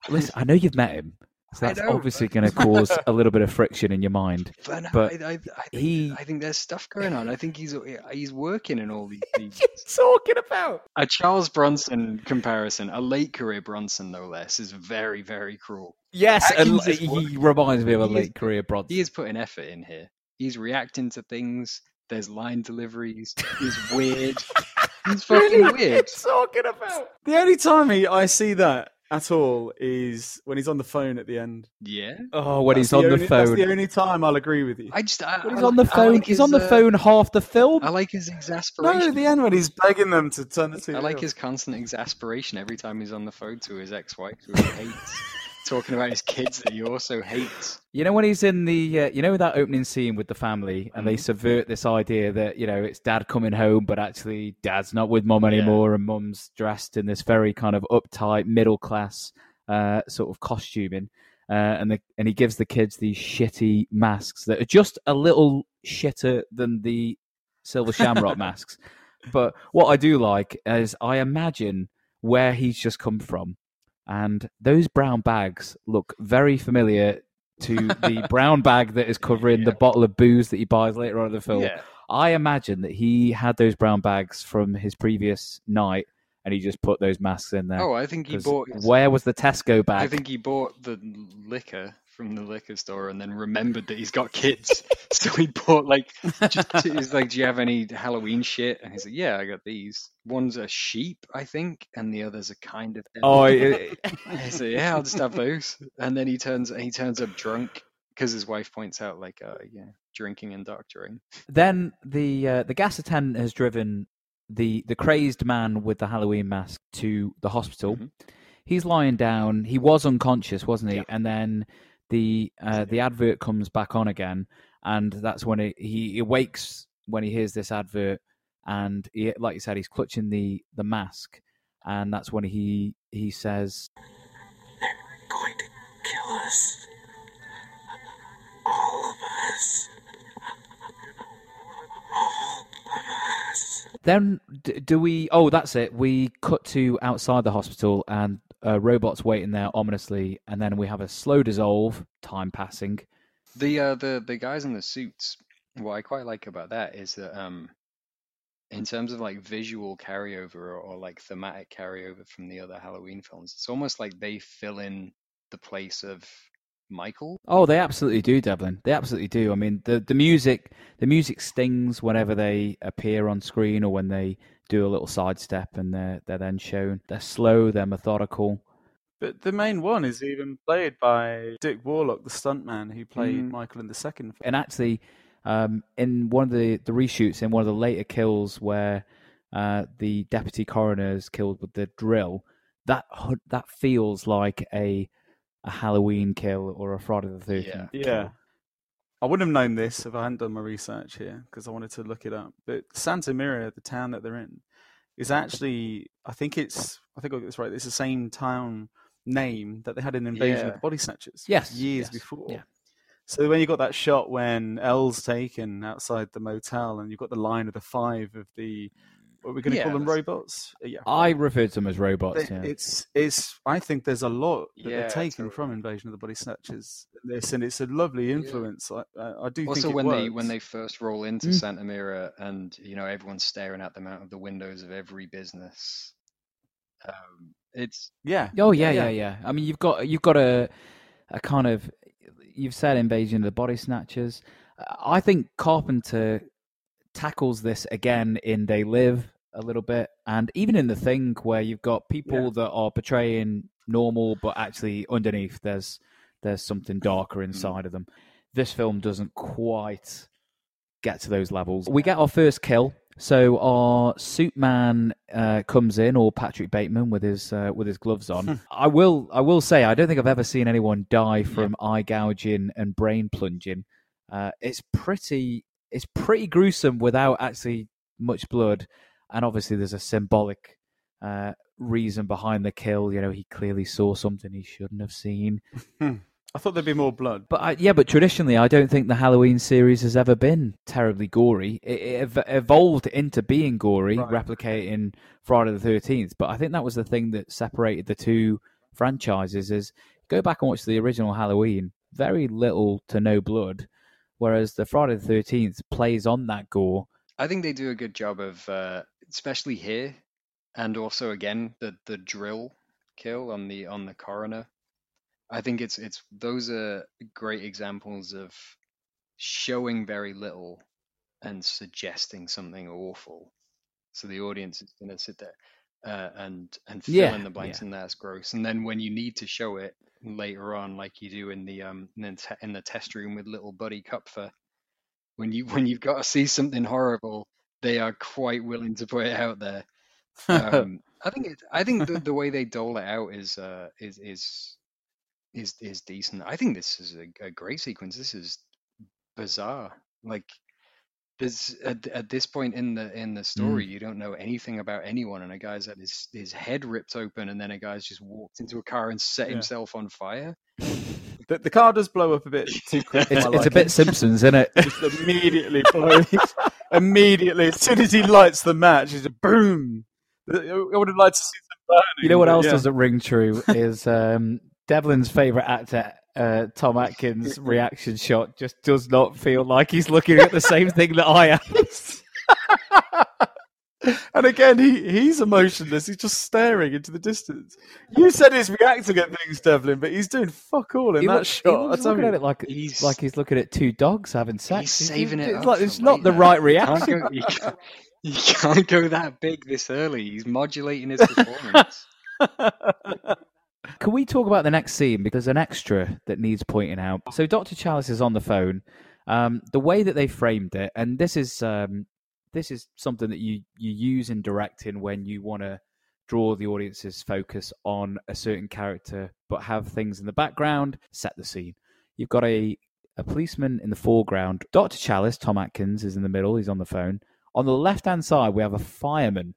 Listen, I know you've met him, so that's obviously going to cause a little bit of friction in your mind. But, But I, I, I, think, he- I think there's stuff going on. I think he's he's working in all these things. talking about? A Charles Bronson comparison, a late career Bronson no less, is very very cruel. Yes, and he working. reminds me of a He is- late career Bronson. He is putting effort in here. He's reacting to things. There's line deliveries. He's weird. He's fucking weird. talking about? The only time he, I see that at all is when he's on the phone at the end. Yeah. Oh, when That's he's on the only, That's phone. the only time I'll agree with you. I just. I, When I he's on the like- I phone, like he's his, on the uh, phone half the film. I like his exasperation. No, exasperation. at the end when he's begging them to turn the TV I like off. his constant exasperation every time he's on the phone to his ex-wife who he hates, talking about his kids that he also hates. You know when he's in the, uh, you know that opening scene with the family, and they Mhm. subvert this idea that you know it's dad coming home, but actually dad's not with mum Yeah. anymore, and mum's dressed in this very kind of uptight middle class uh, sort of costuming, uh, and the, and he gives the kids these shitty masks that are just a little shitter than the silver shamrock masks. But what I do like is I imagine where he's just come from, and those brown bags look very familiar to the brown bag that is covering the bottle of booze that he buys later on in the film. Yeah, I imagine that he had those brown bags from his previous night, and he just put those masks in there. Oh, I think he bought. Where was the Tesco bag? I think he bought the liquor from the liquor store and then remembered that he's got kids, so he bought like. Just, he's like, "Do you have any Halloween shit?" And he's like, "Yeah, I got these. One's a sheep, I think, and the other's a kind of." Oh, it- I said, "Yeah, I'll just have those." And then he turns he turns up drunk because his wife points out like, uh, "Yeah, drinking and doctoring." then the uh, the gas attendant has driven the the crazed man with the Halloween mask to the hospital. Mhm. He's lying down. He was unconscious, wasn't he? Yeah. And then the uh, the advert comes back on again, and that's when he, he awakes when he hears this advert, and he, like you said, he's clutching the the mask, and that's when he he says, "They're Going to kill us. All of us. All of us. Then do we? Oh, that's it. We cut to outside the hospital, and uh, robots waiting there ominously, and then we have a slow dissolve, time passing. The uh, the the guys in the suits. What I quite like about that is that um, in terms of like visual carryover or, or like thematic carryover from the other Halloween films, it's almost like they fill in the place of Michael. Oh, they absolutely do, Devlin. They absolutely do. I mean, the the music, the music stings whenever they appear on screen or when they do a little sidestep and they're they're then shown. They're slow. They're methodical. But the main one is even played by Dick Warlock, the stuntman who played Mm. Michael in the second film. And actually, um, in one of the the reshoots, in one of the later kills where uh, the deputy coroner is killed with the drill, that that feels like a a Halloween kill or a Friday the Thirteenth. Yeah. I wouldn't have known this if I hadn't done my research here because I wanted to look it up. But Santa Mira, the town that they're in, is actually I think it's I think I got this right. It's the same town name that they had in Invasion of the Body Snatchers. Yes, years yes, before. yeah. So when you got that shot when L's taken outside the motel, and you've got the line of the five of the what we're going to Yeah, call them robots. Uh, Yeah, I refer to them as robots. they- yeah. It's it's. I think there's a lot that Yeah, they're taken totally. from Invasion of the Body Snatchers. in This and it's a lovely influence. I, I, I do Also, think it when they when they first roll into Mm. Santa Mira and you know everyone's staring at them out of the windows of every business, um, it's yeah Oh yeah, yeah, yeah. I mean, you've got you've got a a kind of you've said invasion of the body snatchers. Uh, I think Carpenter tackles this again in They Live a little bit, and even in The Thing, where you've got people Yeah. that are portraying normal, but actually underneath there's there's something Mm. darker inside of them. This film doesn't quite get to those levels. We get our first kill. So our suit man uh, comes in, or Patrick Bateman with his uh, with his gloves on. I will I will say I don't think I've ever seen anyone die from eye gouging and brain plunging. Uh, it's pretty it's pretty gruesome without actually much blood, and obviously there's a symbolic uh, reason behind the kill. You know, he clearly saw something he shouldn't have seen. I thought there'd be more blood. But I, yeah, but traditionally, I don't think the Halloween series has ever been terribly gory. It, it ev- evolved into being gory, Right. replicating Friday the Thirteenth. But I think that was the thing that separated the two franchises. Is go back and watch the original Halloween, very little to no blood, whereas the Friday the Thirteenth plays on that gore. I think they do a good job of, uh, especially here, and also again the the drill kill on the on the coroner. I think it's it's those are great examples of showing very little and suggesting something awful, so the audience is going to sit there uh, and and fill Yeah, in the blanks, yeah. and that's gross. And then when you need to show it later on, like you do in the um in the, in the test room with little Buddy Kupfer, when you when you've got to see something horrible, they are quite willing to put it out there. Um, I think it, I think the, the way they dole it out is uh, is is is is decent. I think this is a, a great sequence. This is bizarre. Like there's at, at this point in the in the story, you don't know anything about anyone, and a guy's had his his head ripped open, and then a guy's just walked into a car and set Yeah. himself on fire. The, the car does blow up a bit too quick. It's, my it's a liking. bit Simpsons, isn't it? Just immediately blows. immediately, as soon as he lights the match, he's a boom. I would have liked to see some burning. You know what else yeah. doesn't ring true is um, Devlin's favorite actor, uh, Tom Atkins' reaction shot just does not feel like he's looking at the same thing that I am. and again, he, he's emotionless. He's just staring into the distance. You said he's reacting at things, Devlin, but he's doing fuck all in He that look- shot. looks I tell looking at it like He's like he's looking at two dogs having sex. he's saving it It's like it's not the later. right Can't reaction. go, you, can't, you can't go that big this early. He's modulating his performance. Can we talk about the next scene because there's an extra that needs pointing out. So Dr. Challis is on the phone. Um, the way that they framed it, and this is um, this is something that you you use in directing when you want to draw the audience's focus on a certain character, but have things in the background set the scene. You've got a a policeman in the foreground. Dr. Challis, Tom Atkins, is in the middle. He's on the phone. On the left hand side, we have a fireman.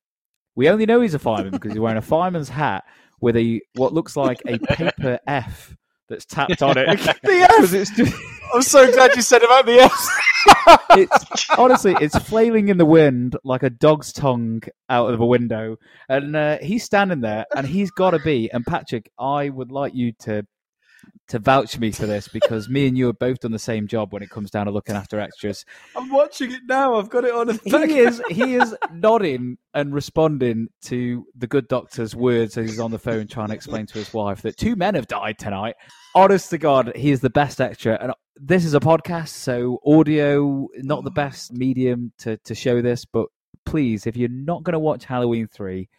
We only know he's a fireman because he's wearing a fireman's hat with a what looks like a paper F that's tapped on it. The F! it's just, I'm so glad you said about the F. it's honestly it's flailing in the wind like a dog's tongue out of a window, and uh, he's standing there, and he's got to be. And Patrick, I would like you to to vouch me for this because me and you have both done the same job when it comes down to looking after extras. I'm watching it now. I've got it on. He is he is nodding and responding to the good doctor's words as he's on the phone trying to explain to his wife that two men have died tonight. Honest to God, he is the best extra. And this is a podcast, so audio not the best medium to to show this, but please, if you're not going to watch Halloween three.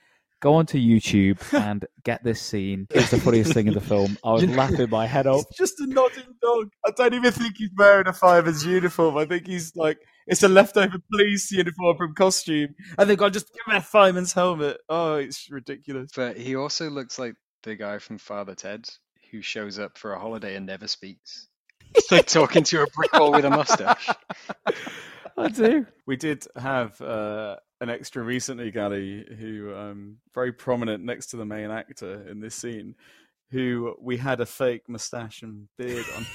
Go onto YouTube and get this scene. It's the funniest thing in the film. I was laughing my head off. It's just a nodding dog. I don't even think he's wearing a fireman's uniform. I think he's like it's a leftover police uniform from costume. I think I'll just give him a fireman's helmet. Oh, it's ridiculous. But he also looks like the guy from Father Ted who shows up for a holiday and never speaks. It's like talking to a brick wall with a mustache. I do. We did have uh, an extra recently, Gali, who um, very prominent next to the main actor in this scene, who we had a fake mustache and beard on,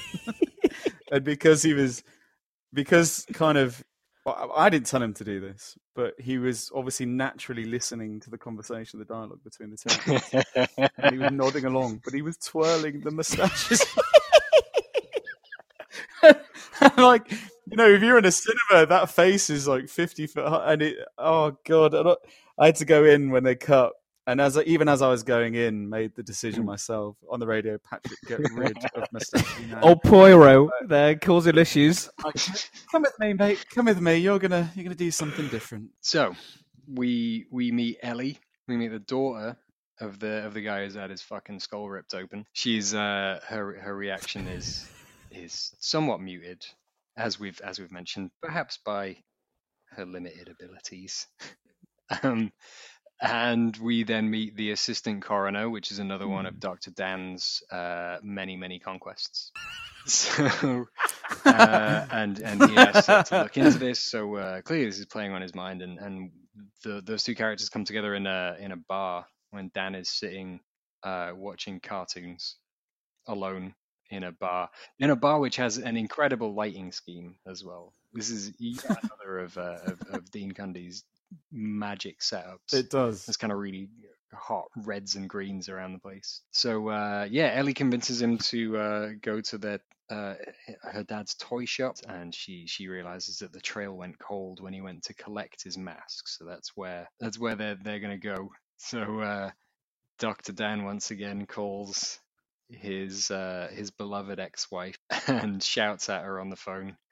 and because he was, because kind of, I I didn't tell him to do this, but he was obviously naturally listening to the conversation, the dialogue between the two, and he was nodding along, but he was twirling the mustaches. like you know, if you're in a cinema, that face is like fifty foot high, and it. Oh god, I, don't- I had to go in when they cut, and as I, even as I was going in, made the decision myself on the radio. Patrick, get rid of mustache now. Old Poirot there causing issues. Like, come with me, mate. Come with me. You're gonna you're gonna do something different. So we we meet Ellie. We meet the daughter of the of the guy who's had his fucking skull ripped open. She's uh her her reaction is is somewhat muted, as we've as we've mentioned, perhaps by her limited abilities. um, and we then meet the assistant coroner, which is another one of Dr. Dan's uh, many many conquests. So, uh, and and he has to, to look into this. So uh, clearly, this is playing on his mind, and and the, those two characters come together in a in a bar when Dan is sitting uh, watching cartoons alone in a bar in a bar which has an incredible lighting scheme as well. This is another of, uh, of of Dean Cundey's magic setups. It does. It's kind of really hot reds and greens around the place. So uh, yeah, Ellie convinces him to uh, go to their uh, her dad's toy shop, and she she realizes that the trail went cold when he went to collect his mask. So that's where that's where they're they're gonna go. So uh, Doctor Dan once again calls his uh, his beloved ex-wife and shouts at her on the phone.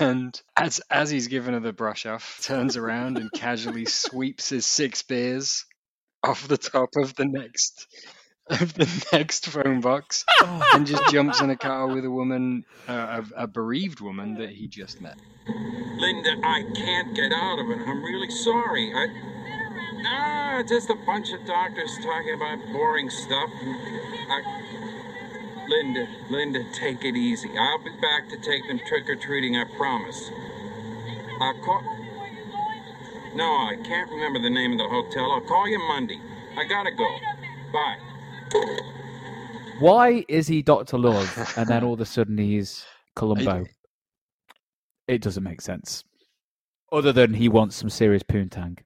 And as as he's given her the brush off, turns around and casually sweeps his six beers off the top of the next of the next phone box and just jumps in a car with a woman, uh, a, a bereaved woman that he just met. Linda, I can't get out of it. I'm really sorry. I. Nah, just a bunch of doctors talking about boring stuff. I. Linda, Linda, take it easy. I'll be back to take them trick or treating, I promise. I'll call. No, I can't remember the name of the hotel. I'll call you Monday. I gotta go. Bye. Why is he Doctor Love and then all of a sudden he's Columbo? It doesn't make sense. Other than he wants some serious poontang.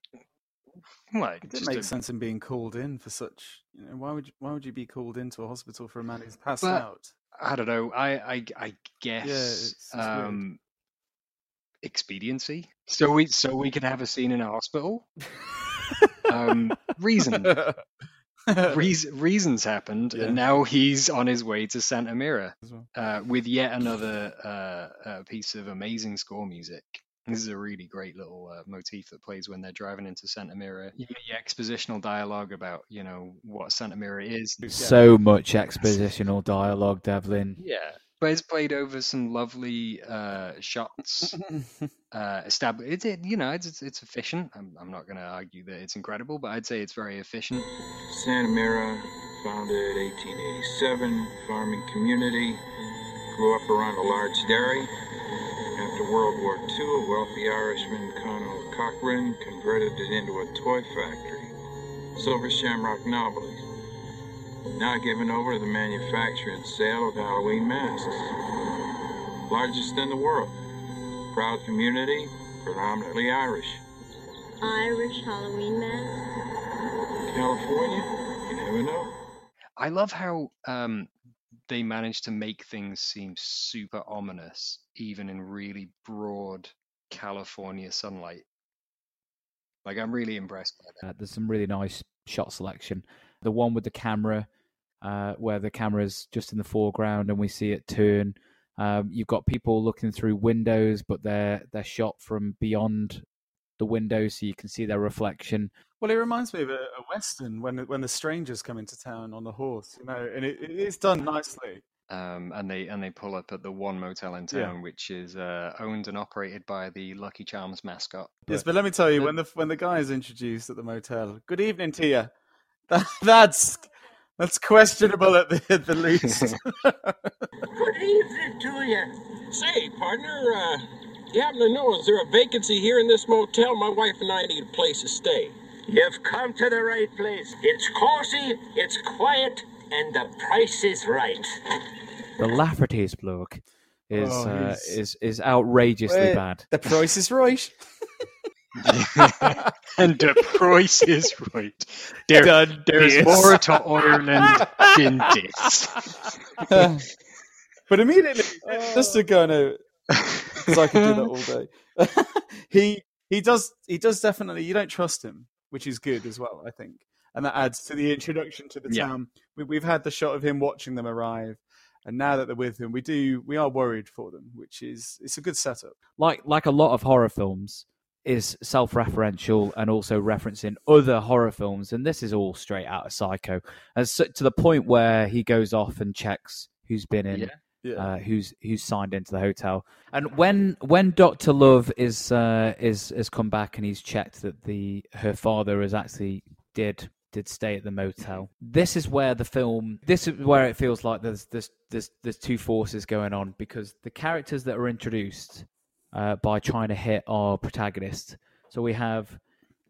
Like, It a- sense in being called in for such. You know, why would you, why would you be called into a hospital for a man who's passed But- out? I don't know. I I, I guess it's- it's um, expediency. So we so we can have a scene in a hospital. um, reason Reas reasons happened, Yeah. and now he's on his way to Santa Mira uh, with yet another uh, uh, piece of amazing score music. This is a really great little uh, motif that plays when they're driving into Santa Mira. You get your expositional dialogue about, you know, what Santa Mira is. So much expositional dialogue, Devlin. Yeah, but it's played over some lovely uh, shots. uh, established. It's it, you know, it's it's, it's efficient. I'm I'm not going to argue that it's incredible, but I'd say it's very efficient. Santa Mira, founded 1887, farming community. Grew up around a large dairy. After World War II, a wealthy Irishman, Conal Cochrane, converted it into a toy factory. Silver Shamrock Novelties. Now given over to the manufacture and sale of Halloween masks. Largest in the world. Proud community, predominantly Irish. Irish Halloween mask. California, you never know. I love how um, they manage to make things seem super ominous, even in really broad California sunlight. Like I'm really impressed by that. Uh, there's some really nice shot selection. The one with the camera, uh, where the camera's just in the foreground and we see it turn. Um, you've got people looking through windows, but they're they're shot from beyond the window, so you can see their reflection. Well, it reminds me of a, a western when when the strangers come into town on the horse, you know, and it, it's done nicely. Um, and they and they pull up at the one motel in Yeah. town, which is uh, owned and operated by the Lucky Charms mascot. Yes, but let me tell you, when the when the guy is introduced at the motel, good evening to you. That, that's that's questionable at the at the least. Good evening to you. Say, partner, uh, you happen to know, is there a vacancy here in this motel? My wife and I need a place to stay. You've come to the right place. It's cozy, it's quiet, and the price is right. The Lafferty's bloke is Oh, uh, is is outrageously Wait, bad. The price is right. and the price is right. There, Done there's this. more to Ireland than this. but immediately, just to go no, because I could do that all day. he he does he does definitely. You don't trust him, which is good as well, I think, and that adds to the introduction to the Yeah. town. We, we've had the shot of him watching them arrive, and now that they're with him, we do we are worried for them, which is it's a good setup. like like a lot of horror films is self-referential and also referencing other horror films and this is all straight out of psycho and so, to the point where he goes off and checks who's been in Yeah. Yeah. uh, who's who's signed into the hotel and when when dr love is uh is has come back and he's checked that the her father has actually did did stay at the motel this is where the film this is where it feels like there's there's there's, there's two forces going on because the characters that are introduced uh, by trying to hit our protagonist so we have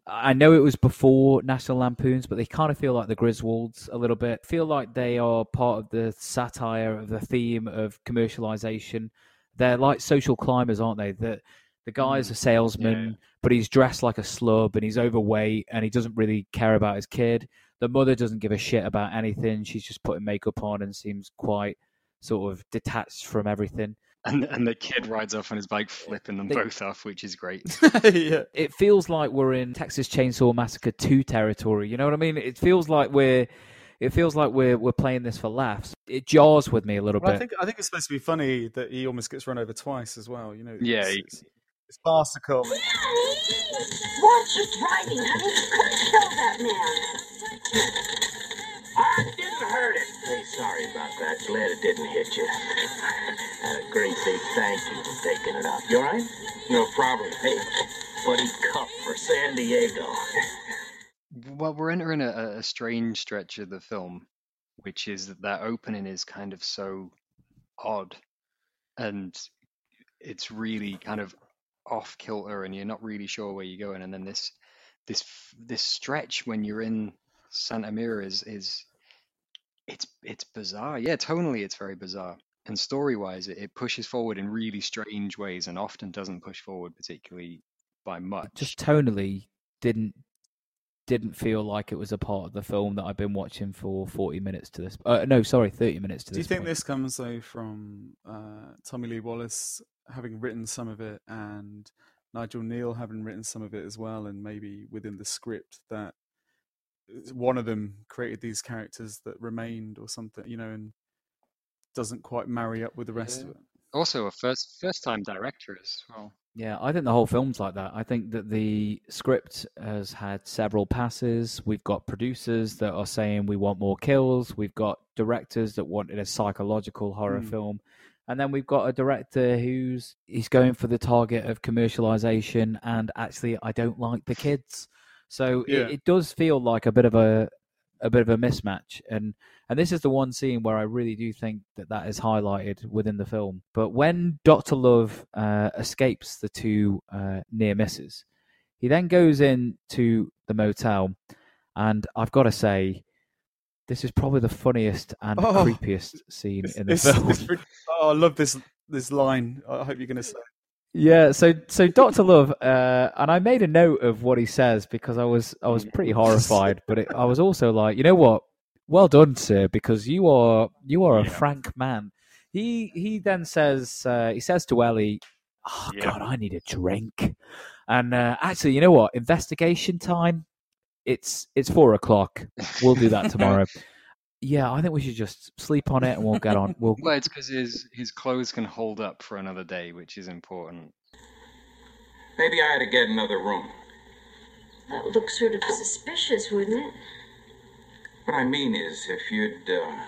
I know it was before National Lampoons, but they kind of feel like the Griswolds a little bit. Feel like they are part of the satire of the theme of commercialization. They're like social climbers, aren't they? The the guy's mm, a salesman, but he's dressed like a slub and he's overweight and he doesn't really care about his kid. The mother doesn't give a shit about anything. She's just putting makeup on and seems quite sort of detached from everything. And and the kid rides off on his bike, flipping them They- both off, which is great. yeah. it feels like we're in Texas Chainsaw Massacre 2 territory. You know what I mean? It feels like we're it feels like we're we're playing this for laughs. It jars with me a little Well, I bit. think I think it's supposed to be funny that he almost gets run over twice as well. You know. Yeah, It's, he- it's, it's farcical. Watch your driving, honey. You couldn't kill that man. I didn't hurt it. Hey, sorry about that. Glad it didn't hit you. And a great big thank you for taking it up. You alright? No problem. Hey, buddy cup for San Diego. Well, we're entering a, a strange stretch of the film, which is that that opening is kind of so odd, and it's really kind of off kilter, and you're not really sure where you're going. And then this this this stretch when you're in Santa Mira is is it's it's bizarre. Yeah, tonally it's very bizarre, and story wise it, it pushes forward in really strange ways, and often doesn't push forward particularly by much. Just tonally didn't didn't feel like it was a part of the film that I've been watching for 40 minutes to this. Uh, no, sorry, 30 minutes to this. Do you think point. this comes though from uh, Tommy Lee Wallace having written some of it and Nigel Kneale having written some of it as well, and maybe within the script that one of them created these characters that remained or something, you know, and doesn't quite marry up with the rest of it. Also, a first first time director as well. Yeah, I think the whole film's like that. I think that the script has had several passes. We've got producers that are saying we want more kills. We've got directors that wanted a psychological horror Hmm. film. And then we've got a director who's he's going for the target of commercialization and actually I don't like the kids. So Yeah. it, it does feel like a bit of a a bit of a mismatch and and this is the one scene where I really do think that that is highlighted within the film. But when Doctor Love uh, escapes the two uh, near misses, he then goes into the motel, and I've got to say, this is probably the funniest and Oh, creepiest scene It's- in the it's- film. it's pretty- oh, I love this this line. I hope you're going to say. Yeah, so so Doctor Love, uh, and I made a note of what he says because I was I was pretty horrified, but it, I was also like, you know what? Well done, sir, because you are you are a Yeah. frank man. He he then says uh, he says to Ellie, "Oh Yeah. God, I need a drink." And uh, actually, you know what? Investigation time. It's it's four o'clock. We'll do that tomorrow. yeah, I think we should just sleep on it and we'll get on. We'll Well, it's because his his clothes can hold up for another day, which is important. Maybe I ought to get another room. That would look sort of suspicious, wouldn't it? What I mean is, if you'd uh,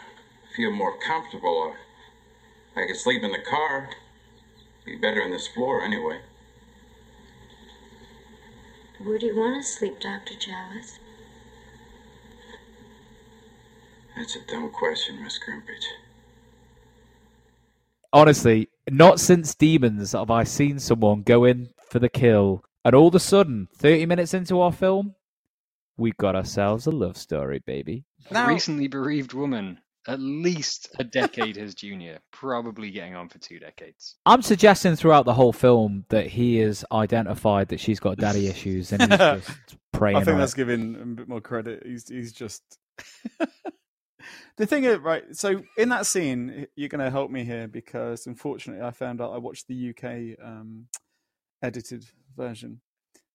feel more comfortable, uh, I could sleep in the car. Be better on this floor anyway. Where do you want to sleep, Dr. Challis? That's a dumb question, Miss Grimbridge. honestly, not since Demons have I seen someone go in for the kill, and all of a sudden, thirty minutes into our film, we got ourselves a love story, baby. Now- Recently bereaved woman, at least a decade his junior, probably getting on for two decades. I'm suggesting throughout the whole film that he has identified that she's got daddy issues and he's just praying. I think that's it. giving him a bit more credit. He's he's just the thing is right. So in that scene, you're going to help me here because unfortunately, I found out I watched the UK um, edited version.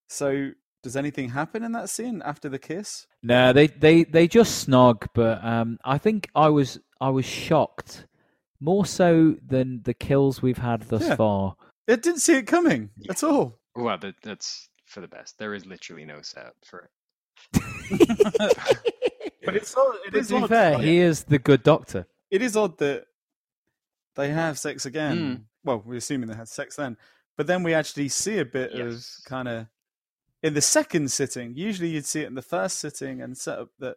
So does anything happen in that scene after the kiss? No, they, they, they just snog, but um, I think I was I was shocked more so than the kills we've had thus Yeah. far. It didn't see it coming at all. Well, that, that's for the best. There is literally no setup for it. But it's odd. It But is to be odd. fair, he is the good doctor. it is odd that they have sex again. Hmm. Well, we're assuming they had sex then, but then we actually see a bit Yes. of kind of in the second sitting. Usually, you'd see it in the first sitting and set up that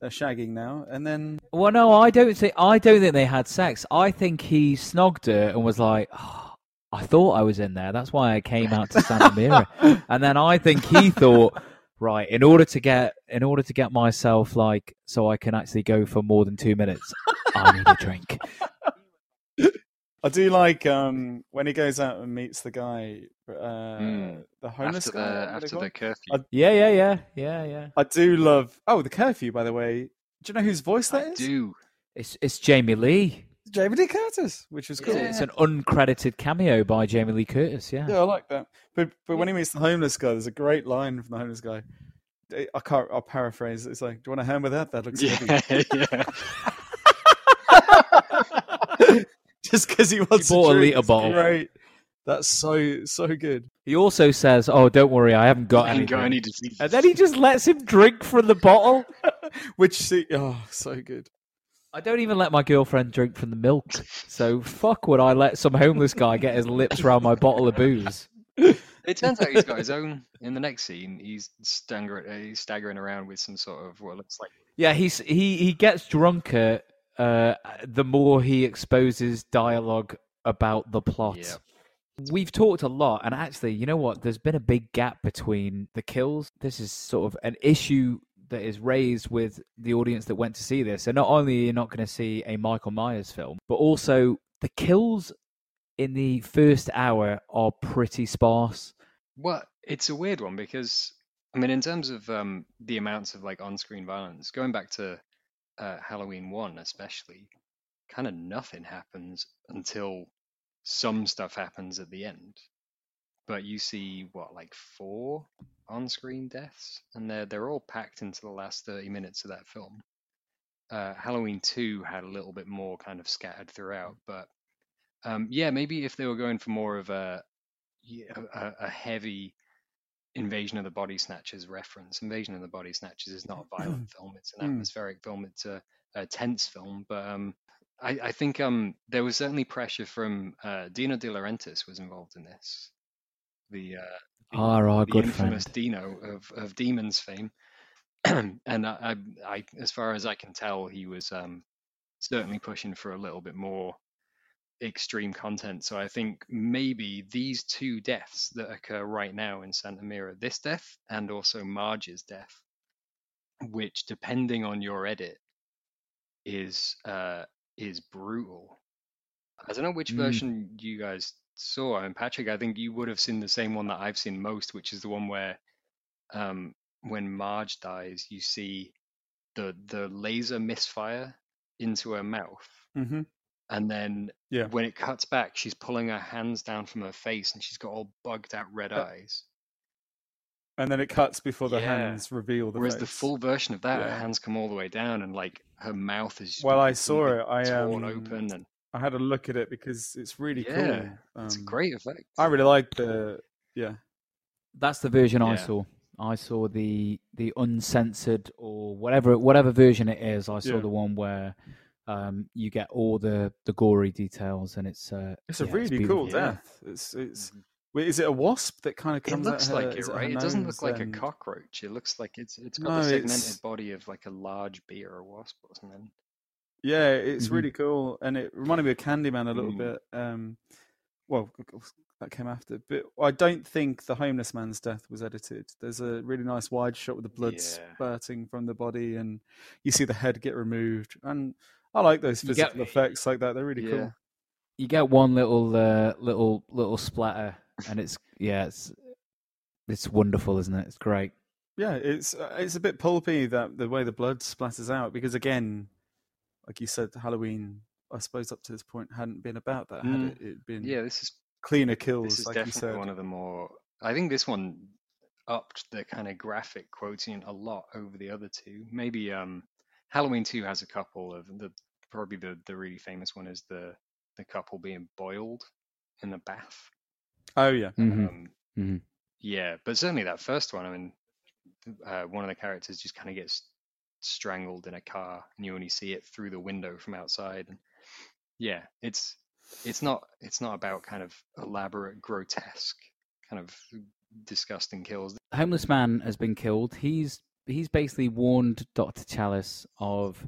they're shagging now, and then Well, no, I don't think I don't think they had sex. I think he snogged her and was like, "Oh, "I thought I was in there. That's why I came out to Santa Mira." and then I think he thought, right, in order to get in order to get myself like so I can actually go for more than two minutes, I need a drink. I do like um when he goes out and meets the guy, uh, Hmm. the homeless After guy. the what do they after the curfew. I- Yeah, yeah, yeah, yeah, yeah. I do love. Oh, the curfew, by the way. Do you know whose voice that I is? do. It's it's Jamie Lee. Jamie Lee Curtis, which was cool. It's, it's an uncredited cameo by Jamie Lee Curtis. Yeah. Yeah, I like that. But but when he meets the homeless guy, there's a great line from the homeless guy. I can't. I'll paraphrase. It's like, "Do you want a hand with that? That looks heavy." Yeah, yeah. Just because he wants bought a drink. litre It's bottle. Great. That's so so good. He also says, "Oh, don't worry, I haven't got I ain't anything." got any disease. And then he just lets him drink from the bottle. Which see, oh, so good. I don't even let my girlfriend drink from the milk. So fuck would I let some homeless guy get his lips around my bottle of booze? It turns out he's got his own. In the next scene, he's staggering, uh, he's staggering around with some sort of what looks like. Yeah, he's he he gets drunker uh, the more he exposes dialogue about the plot. Yeah. We've talked a lot, and actually, you know what? There's been a big gap between the kills. This is sort of an issue that is raised with the audience that went to see this. And not only are you not going to see a Michael Myers film, but also the kills in the first hour are pretty sparse. Well, it's a weird one because I mean, in terms of um, the amounts of like on-screen violence, going back to uh, Halloween one, especially, kind of nothing happens until some stuff happens at the end. But you see what, like four on-screen deaths, and they're they're all packed into the last thirty minutes of that film. Uh, Halloween two had a little bit more kind of scattered throughout, but um, yeah, maybe if they were going for more of a a, a heavy invasion of the body snatchers reference. Invasion of the body snatchers is not a violent film; it's an Mm. atmospheric film. It's a, a tense film. But um, I, I think um, there was certainly pressure from uh, Dino De Laurentiis was involved in this. The uh, the, Ah, our the good infamous friend. Dino of of Demons fame, and I, I, I, as far as I can tell, he was um, certainly pushing for a little bit more extreme content. So I think maybe these two deaths that occur right now in Santa Mira, this death and also Marge's death, which depending on your edit is uh is brutal. I don't know which Mm. version you guys saw. I mean, Patrick, I think you would have seen the same one that I've seen most, which is the one where um when Marge dies, you see the the laser misfire into her mouth, hmm and then Yeah. when it cuts back, she's pulling her hands down from her face, and she's got all bugged out red eyes. And then it cuts before the Yeah. hands reveal the Whereas the full version of that, her hands come all the way down, and like her mouth is Well, I saw it. I torn um, open, and I had a look at it because it's really yeah, cool. it's a Um, great effect. I really like the yeah. That's the version I saw. I saw the the uncensored or whatever whatever version it is. I saw Yeah. the one where um, you get all the, the gory details, and it's uh, It's a yeah, really beautiful. cool Yeah. death. It's it's. Wait, is it a wasp that kind of comes? It comes? looks at her, like it, is her right? It doesn't look like and- a cockroach. It looks like it's it's got No, the segmented it's- body of like a large bee or a wasp or something. Yeah, it's Mhm. really cool, and it reminded me of Candyman a little Mm. bit. Um, well, that came after, but I don't think the homeless man's death was edited. There's a really nice wide shot with the blood Yeah. spurting from the body, and you see the head get removed. And I like those You get- physical effects like that. They're really Yeah. cool. You get one little uh, little little splatter, and it's yeah, it's it's wonderful, isn't it? It's great. Yeah, it's uh, it's a bit pulpy that the way the blood splatters out because again, like you said, Halloween. I suppose up to this point hadn't been about that. Mm. Had it, it been Yeah, this is cleaner kills, this is like you definitely said. one of the more. I think this one upped the kind of graphic quotient a lot over the other two. Maybe um, Halloween Two has a couple of the probably the the really famous one is the the couple being boiled in the bath. Oh yeah, Mhm. Um, Mhm. Yeah, but certainly that first one. I mean, uh, one of the characters just kind of gets strangled in a car, and you only see it through the window from outside. And yeah, it's it's not it's not about kind of elaborate, grotesque, kind of disgusting kills. homeless man has been killed. He's he's basically warned Doctor Challis of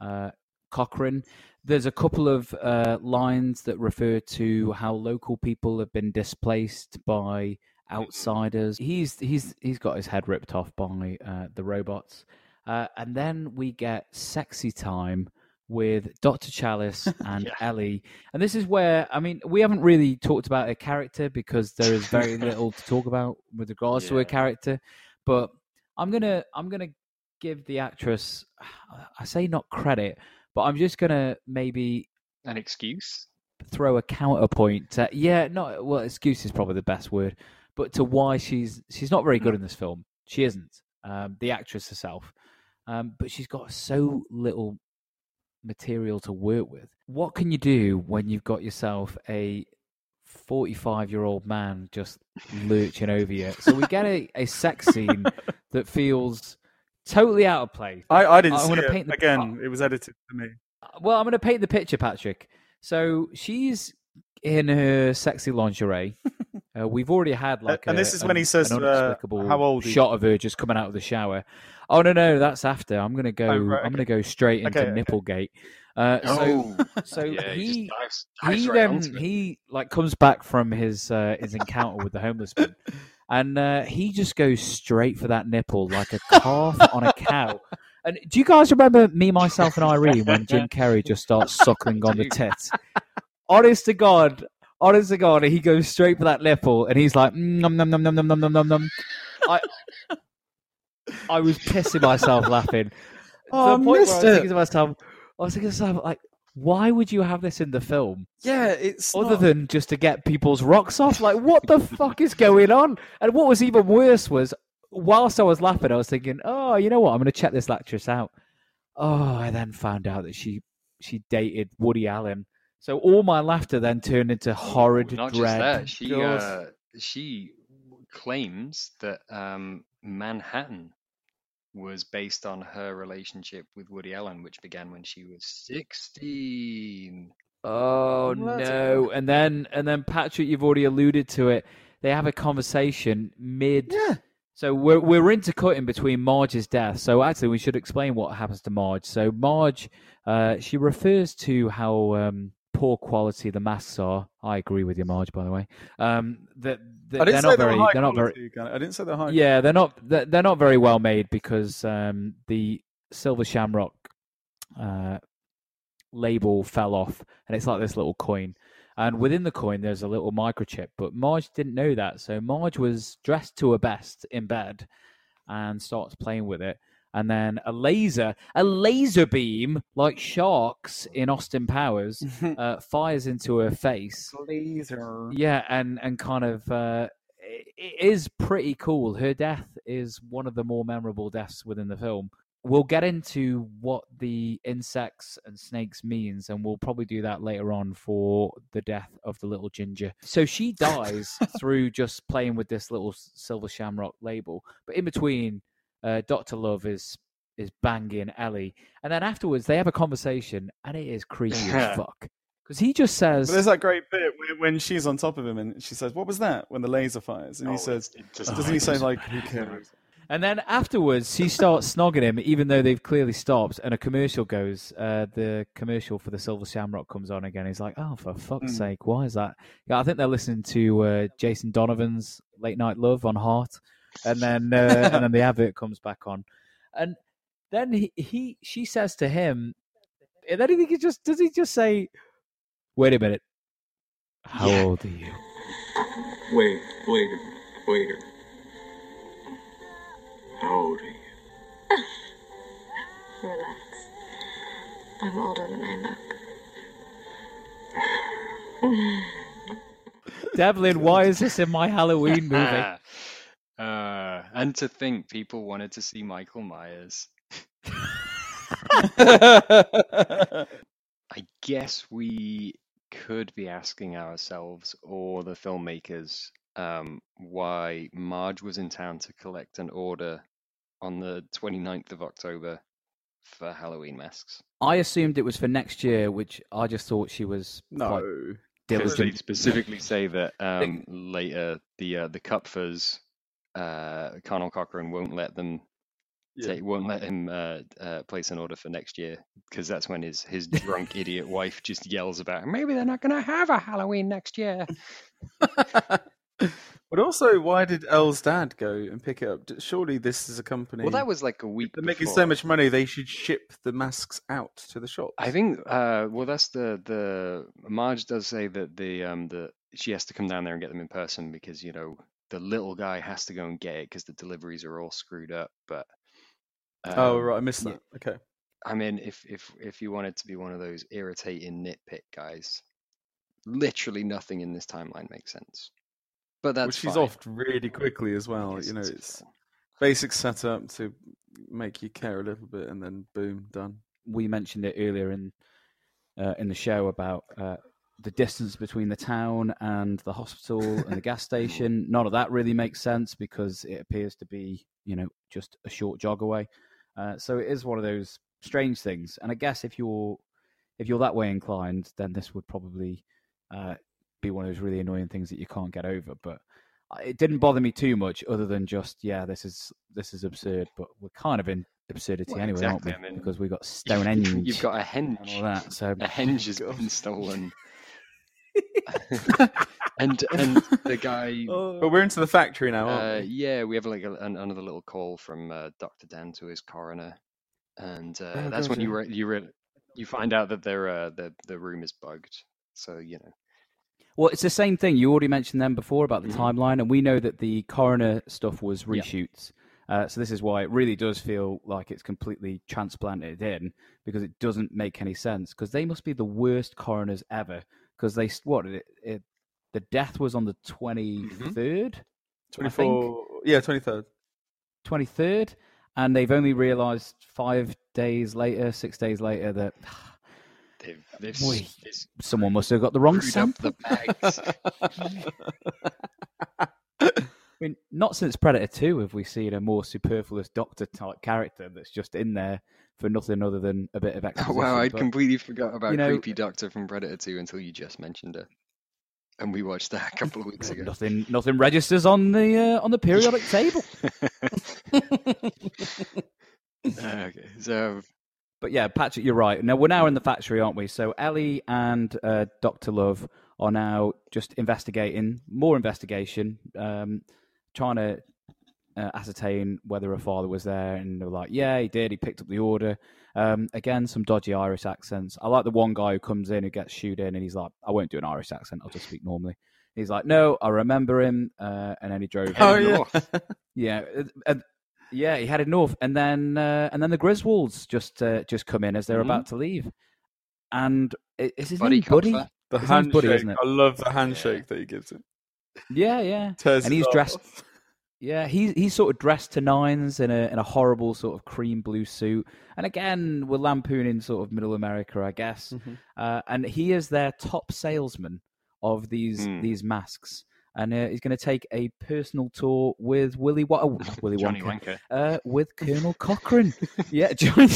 uh, Cochrane. There's a couple of uh, lines that refer to how local people have been displaced by outsiders. He's he's he's got his head ripped off by uh, the robots, uh, and then we get sexy time with Doctor Challis and Yeah. Ellie. And this is where I mean we haven't really talked about her character because there is very little to talk about with regards to her character. But I'm gonna I'm gonna give the actress I say not credit, but I'm just gonna maybe An excuse? throw a counterpoint to yeah, no well excuse is probably the best word, but to why she's she's not very good in this film. She isn't. Um, the actress herself. Um, but she's got so little material to work with. What can you do when you've got yourself a 45 year old man just lurching over you? So we get a, a sex scene that feels totally out of place. I, I didn't I see wanna it. paint the- Again, it was edited for me. Well, I'm going to paint the picture, Patrick. So she's in her sexy lingerie. Uh, we've already had like, and a- this is when he says an to her, unexplicable "How old shot of her just coming out of the shower. Oh no, no, that's after. I'm gonna go. Oh, right, I'm gonna go straight into Okay, okay. Nipplegate. Uh, so, Oh, so yeah, he, he just dives, dives he right then he like comes back from his uh, his encounter with the homeless man, and uh, he just goes straight for that nipple like a calf on a cow. And do you guys remember me, myself, and Irene when Jim Carrey just starts suckling on the do. tits? Honest to God, honest to God, he goes straight for that nipple, and he's like, "Mm, num num num num num num num num num. I I was pissing myself laughing. Oh, I to the point where I missed was it. thinking to myself, I was thinking to myself, like, why would you have this in the film? Yeah, it's other not- than just to get people's rocks off. Like, what the fuck is going on? And what was even worse was, whilst I was laughing, I was thinking, oh, you know what? I'm going to check this actress out. Oh, I then found out that she she dated Woody Allen. So all my laughter then turned into horrid Not dread. just that, she uh, she claims that um, Manhattan was based on her relationship with Woody Allen, which began when she was sixteen. Oh Well, that's no! And then and then Patrick, you've already alluded to it. They have a conversation mid. Yeah. So we're we're intercutting between Marge's death. So actually, we should explain what happens to Marge. So Marge, uh, she refers to how um, poor quality the masks are. I agree with you, Marge. By the way, um, that, they're didn't say not they very. high They're not very. quality, Gan- I didn't say they're high. Yeah, they're not. They're, they're not very well made because um, the silver shamrock uh, label fell off, and it's like this little coin. And within the coin, there's a little microchip. But Marge didn't know that, so Marge was dressed to her best in bed, and starts playing with it. And then a laser, a laser beam like sharks in Austin Powers, uh, fires into her face. Laser. Yeah, and and kind of uh, it, it is pretty cool. Her death is one of the more memorable deaths within the film. We'll get into what the insects and snakes means, and we'll probably do that later on for the death of the little ginger. So she dies through just playing with this little silver shamrock label, but in between, uh, Doctor Love is is banging Ellie, and then afterwards they have a conversation, and it is creepy as fuck because he just says, But there's that great bit where, when she's on top of him and she says, "What was that?" When the laser fires, and he Oh, says, it's- it doesn't "Doesn't he say like who cares?" And then afterwards, she starts snogging him, even though they've clearly stopped. And a commercial goes. Uh, the commercial for the Silver Shamrock comes on again. He's like, "Oh, for fuck's Mm. sake, why is that?" Yeah, I think they're listening to uh, Jason Donovan's Late Night Love on Heart, and then uh, and then the advert comes back on, and then he, he she says to him, and then he just does he just say, "Wait a minute, how Yeah. old are you?" Wait, wait, wait. a- How old are you? Relax. I'm older than I look. Devlin, why is this in my Halloween movie? uh, and to think people wanted to see Michael Myers. I guess we could be asking ourselves or the filmmakers um, why Marge was in town to collect an order on the 29th of October for Halloween masks. I assumed it was for next year, which I just thought she was No. quite Because they specifically say that um, later the uh, the Kupfers, uh, Conal Cochrane won't let them Yeah. take, won't let him uh, uh, place an order for next year because that's when his his drunk idiot wife just yells about maybe they're not going to have a Halloween next year. But also, why did Elle's dad go and pick it up? Surely this is a company. Well, that was like a week. They're making so much money, they should ship the masks out to the shops. I think. Uh, well, that's the the Marge does say that the um the she has to come down there and get them in person because you know the little guy has to go and get it because the deliveries are all screwed up. But oh um, right, I missed yeah, that. Okay. I mean, if if if you wanted to be one of those irritating nitpick guys, literally nothing in this timeline makes sense. But that's well, she's fine. off really quickly as well. You know, it's it's basic setup to make you care a little bit, and then boom, done. We mentioned it earlier in uh, in the show about uh, the distance between the town and the hospital and the gas station. None of that really makes sense because it appears to be, you know, just a short jog away. Uh, so it is one of those strange things. And I guess if you're if you're that way inclined, then this would probably uh, be one of those really annoying things that you can't get over. But uh, it didn't bother me too much, other than just yeah, this is this is absurd. But we're kind of in absurdity Well, anyway, exactly, aren't we? I mean, because we've got Stonehenge. You've got a and henge. all that. So A henge has been stolen. and and the guy But we're into the factory now, aren't Uh, we? yeah, we have like a, an, another little call from uh, Doctor Dan to his coroner, and uh, Oh, that's when you re- you re- you find out that their uh, the the room is bugged. So you know, Well, it's the same thing. You already mentioned them before about the Mhm. timeline, and we know that the coroner stuff was Yeah. reshoots. Uh, so this is why it really does feel like it's completely transplanted in because it doesn't make any sense. Because they must be the worst coroners ever. Because they s- what it, it the death was on the twenty third, Twenty four. Yeah, twenty third. twenty third, and they've only realised five days later, six days later that they've they've Boy, they've someone must have got the wrong sample. the bags. I mean, not since Predator 2 have we seen a more superfluous Doctor type character that's just in there for nothing other than a bit of extra. Oh, wow, I'd but completely forgot about you know- Creepy Doctor from Predator 2 until you just mentioned it, and we watched that a couple of weeks ago. nothing, nothing registers on the uh, on the periodic table. okay, so But yeah, Patrick, you're right. Now we're now in the factory, aren't we? So Ellie and uh, Doctor Love are now just investigating more investigation, um, trying to uh, ascertain whether her father was there, and they're like, "Yeah, he did. He picked up the order." Um, again, some dodgy Irish accents. I like the one guy who comes in who gets shooed in, and he's like, "I won't do an Irish accent. I'll just speak normally." He's like, "No, I remember him," uh, and then he drove. Oh him. yeah. North. Yeah, uh, Yeah, he headed north, and then uh, and then the Griswolds just uh, just come in as they're Mhm. about to leave, and is his Buddy name Buddy? Kupfer. The His name's Buddy, isn't it? I love the handshake that he gives him. Yeah, yeah. Tears and he's arm dressed. Off. Yeah, he's he's sort of dressed to nines in a in a horrible sort of cream blue suit, and again we're lampooning sort of Middle America, I guess. Mhm. Uh, and he is their top salesman of these Hmm. these masks, and uh, he's going to take a personal tour with Willy Wa- Willy Johnny Wonka, Wanker. uh, with Conal Cochrane. yeah, Johnny.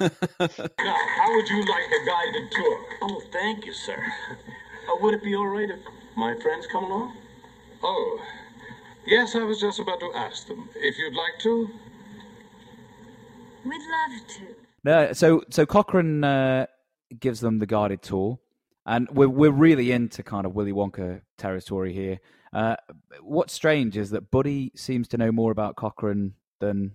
Now, how would you like a guided tour? Oh, thank you, sir. Would it be all right if my friends come along? Oh, yes, I was just about to ask them. If you'd like to. We'd love to. No, so so Cochrane uh, gives them the guided tour, and we're we're really into kind of Willy Wonka territory here. Uh, what's strange is that Buddy seems to know more about Cochrane than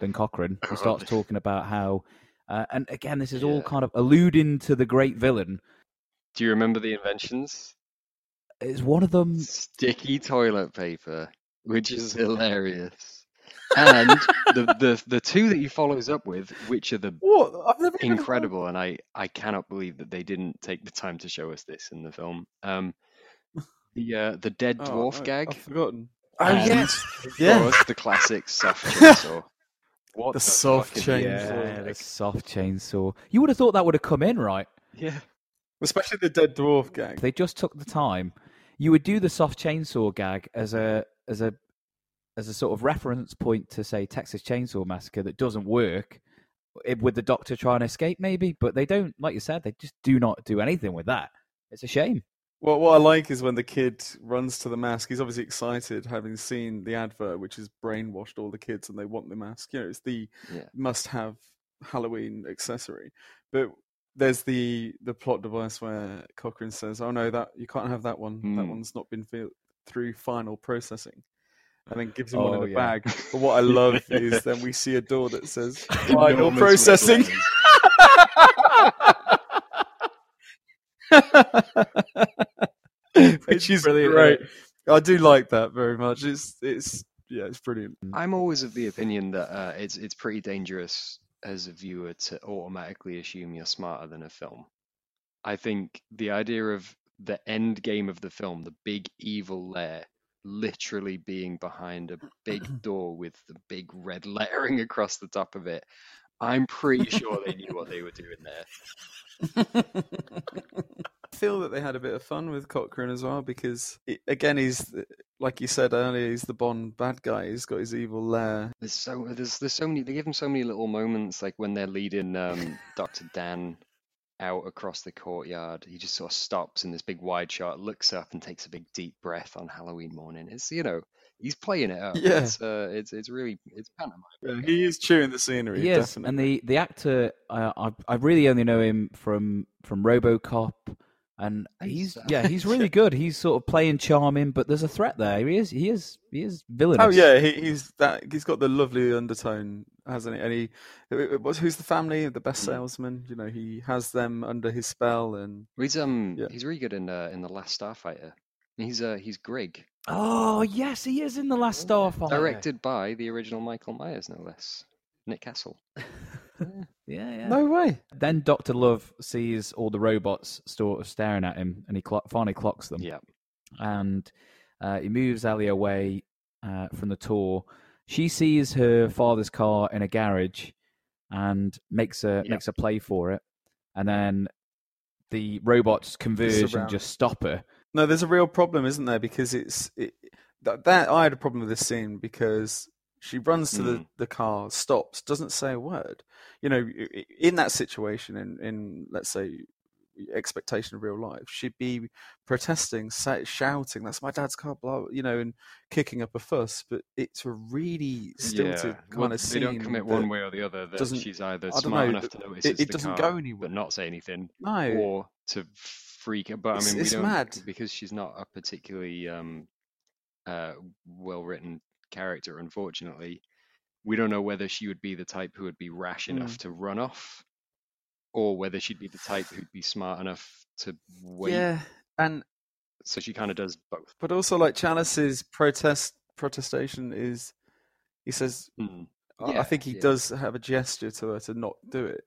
than Cochrane. He starts talking about how, uh, and again, this is all kind of alluding to the great villain. Do you remember the inventions? Is one of them? Sticky toilet paper, which is hilarious. And the, the the two that he follows up with, which are the What? I've even incredible, and I I cannot believe that they didn't take the time to show us this in the film. Um, the uh, the dead Oh, dwarf no, gag. I've forgotten. and, yes. Yeah. Course, the classic soft chainsaw. What The the, soft fuck is chainsaw. Yeah, the soft chainsaw. You would have thought that would have come in, right? Yeah. Especially the dead dwarf gang. They just took the time, you would do the soft chainsaw gag as a as a as a sort of reference point to say Texas Chainsaw Massacre that doesn't work eh, with the Doctor trying to escape, maybe. But they don't, like you said, they just do not do anything with that. It's a shame. What what I like is when the kid runs to the mask. He's obviously excited, having seen the advert, which has brainwashed all the kids, and they want the mask. You know, it's the Yeah. must-have Halloween accessory. But there's the the plot device where Cochrane says, "Oh no, that you can't have that one. That Hmm. one's not been through final processing." And then gives him one in Oh, the yeah. bag. But what I love is then we see a door that says final processing. Which is brilliant, great. I do like that very much. It's it's yeah, it's brilliant. I'm always of the opinion that uh, it's it's pretty dangerous as a viewer to automatically assume you're smarter than a film. I think the idea of the end game of the film, the big evil lair, literally being behind a big door with the big red lettering across the top of it. I'm pretty sure they knew what they were doing there. I feel that they had a bit of fun with Cochrane as well because it, again, he's like you said earlier, he's the Bond bad guy. He's got his evil lair. There's so there's there's so many they give him so many little moments like when they're leading um, Dr. Dan out across the courtyard. He just sort of stops in this big wide shot, looks up and takes a big deep breath on Halloween morning. It's you know he's playing it up. Yeah. It's uh, it's it's really it's pantomime. Yeah, he is chewing the scenery. He is, definitely. and the the actor, uh, I I really only know him from from RoboCop, and he's Nice. yeah, he's really good. He's sort of playing charming, but there's a threat there. He is he is he is villainous. Oh yeah, he, he's that. He's got the lovely undertone, hasn't he? And he, who- what's who's the family? The best salesman. You know, he has them under his spell, and He's um Yeah. he's really good in uh, in the Last Starfighter. He's uh he's Greg, Oh yes, he is in the Last Starfighter. directed by the original Michael Myers, no less. Nick Castle. Yeah, yeah. no way. Then Doctor Love sees all the robots sort of staring at him, and he clo- finally clocks them. Yeah. and uh, he moves Ellie away uh, from the tour. She sees her father's car in a garage and makes a Yep. makes a play for it, and then the robots converge and just stop her. No, there's a real problem, isn't there? Because it's it, that, that I had a problem with this scene because she runs to the, Mm. the car, stops, doesn't say a word. You know, i- i- in that situation, in, in let's say expectation of real life, she'd be protesting, shouting, "That's my dad's car!" Blah, you know, and kicking up a fuss. But it's a really stilted kind well, of they don't commit one way or the other that doesn't- she's either smart know, enough to notice it- it's it doesn't car, go anywhere. but not say anything, No, or to freak out. But I It's- mean, we it's don't mad. because she's not a particularly um, uh, well-written character. Unfortunately, we don't know whether she would be the type who would be rash enough to run off, or whether she'd be the type who'd be smart enough to wait yeah, and so she kind of does both. But also, like Challis's protest protestation is, he says, Mm. I- I think he yeah. does have a gesture to her to not do it,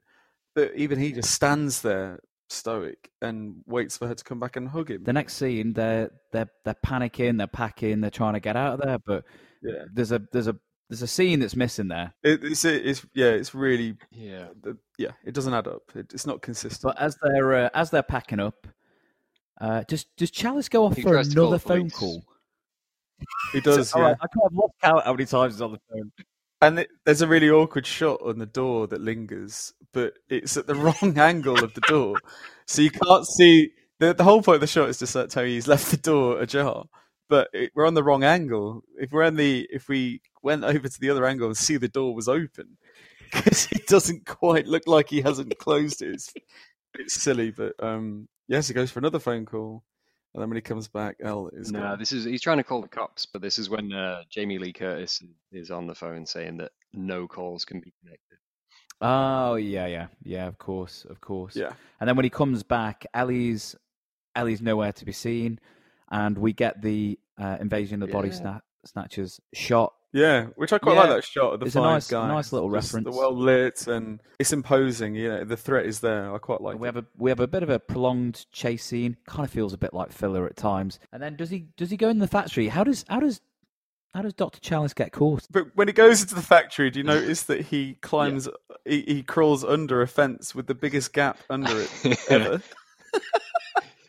but even he just stands there stoic and waits for her to come back and hug him. The next scene, they're they're they're panicking, they're packing, they're trying to get out of there, but Yeah. there's a there's a there's a scene that's missing there. It, it's it's yeah, it's really Yeah. the, yeah, it doesn't add up. It, it's not consistent. But as they're uh, as they're packing up, uh, does does Challis go off He for tries to call another phone police. call? He does, All yeah. right, I can't I've lost count how many times he's on the phone. And it, there's a really awkward shot on the door that lingers, but it's at the wrong angle of the door, so you can't see. the The whole point of the shot is to sort of tell you he's left the door ajar, but it, we're on the wrong angle. If we're on the, if we went over to the other angle and see the door was open, because it doesn't quite look like he hasn't closed it. It's, it's silly, but um, yes, he goes for another phone call, and then when he comes back, L is No, gone. this is he's trying to call the cops, but this is when uh, Jamie Lee Curtis is on the phone saying that no calls can be connected. Oh yeah, yeah, yeah. Of course, of course. Yeah. And then when he comes back, Ellie's Ellie's nowhere to be seen, and we get the uh, invasion of the body sna- snatchers shot. Yeah, which I quite like that shot of the it's a nice- guys. nice little Just reference. The well lit and it's imposing. You know, the threat is there. I quite like. we it. have a we have a bit of a prolonged chase scene. Kind of feels a bit like filler at times. And then does he does he go in the factory? How does how does how does Doctor Challis get caught? But when he goes into the factory, do you notice that he climbs, he, he crawls under a fence with the biggest gap under it ever?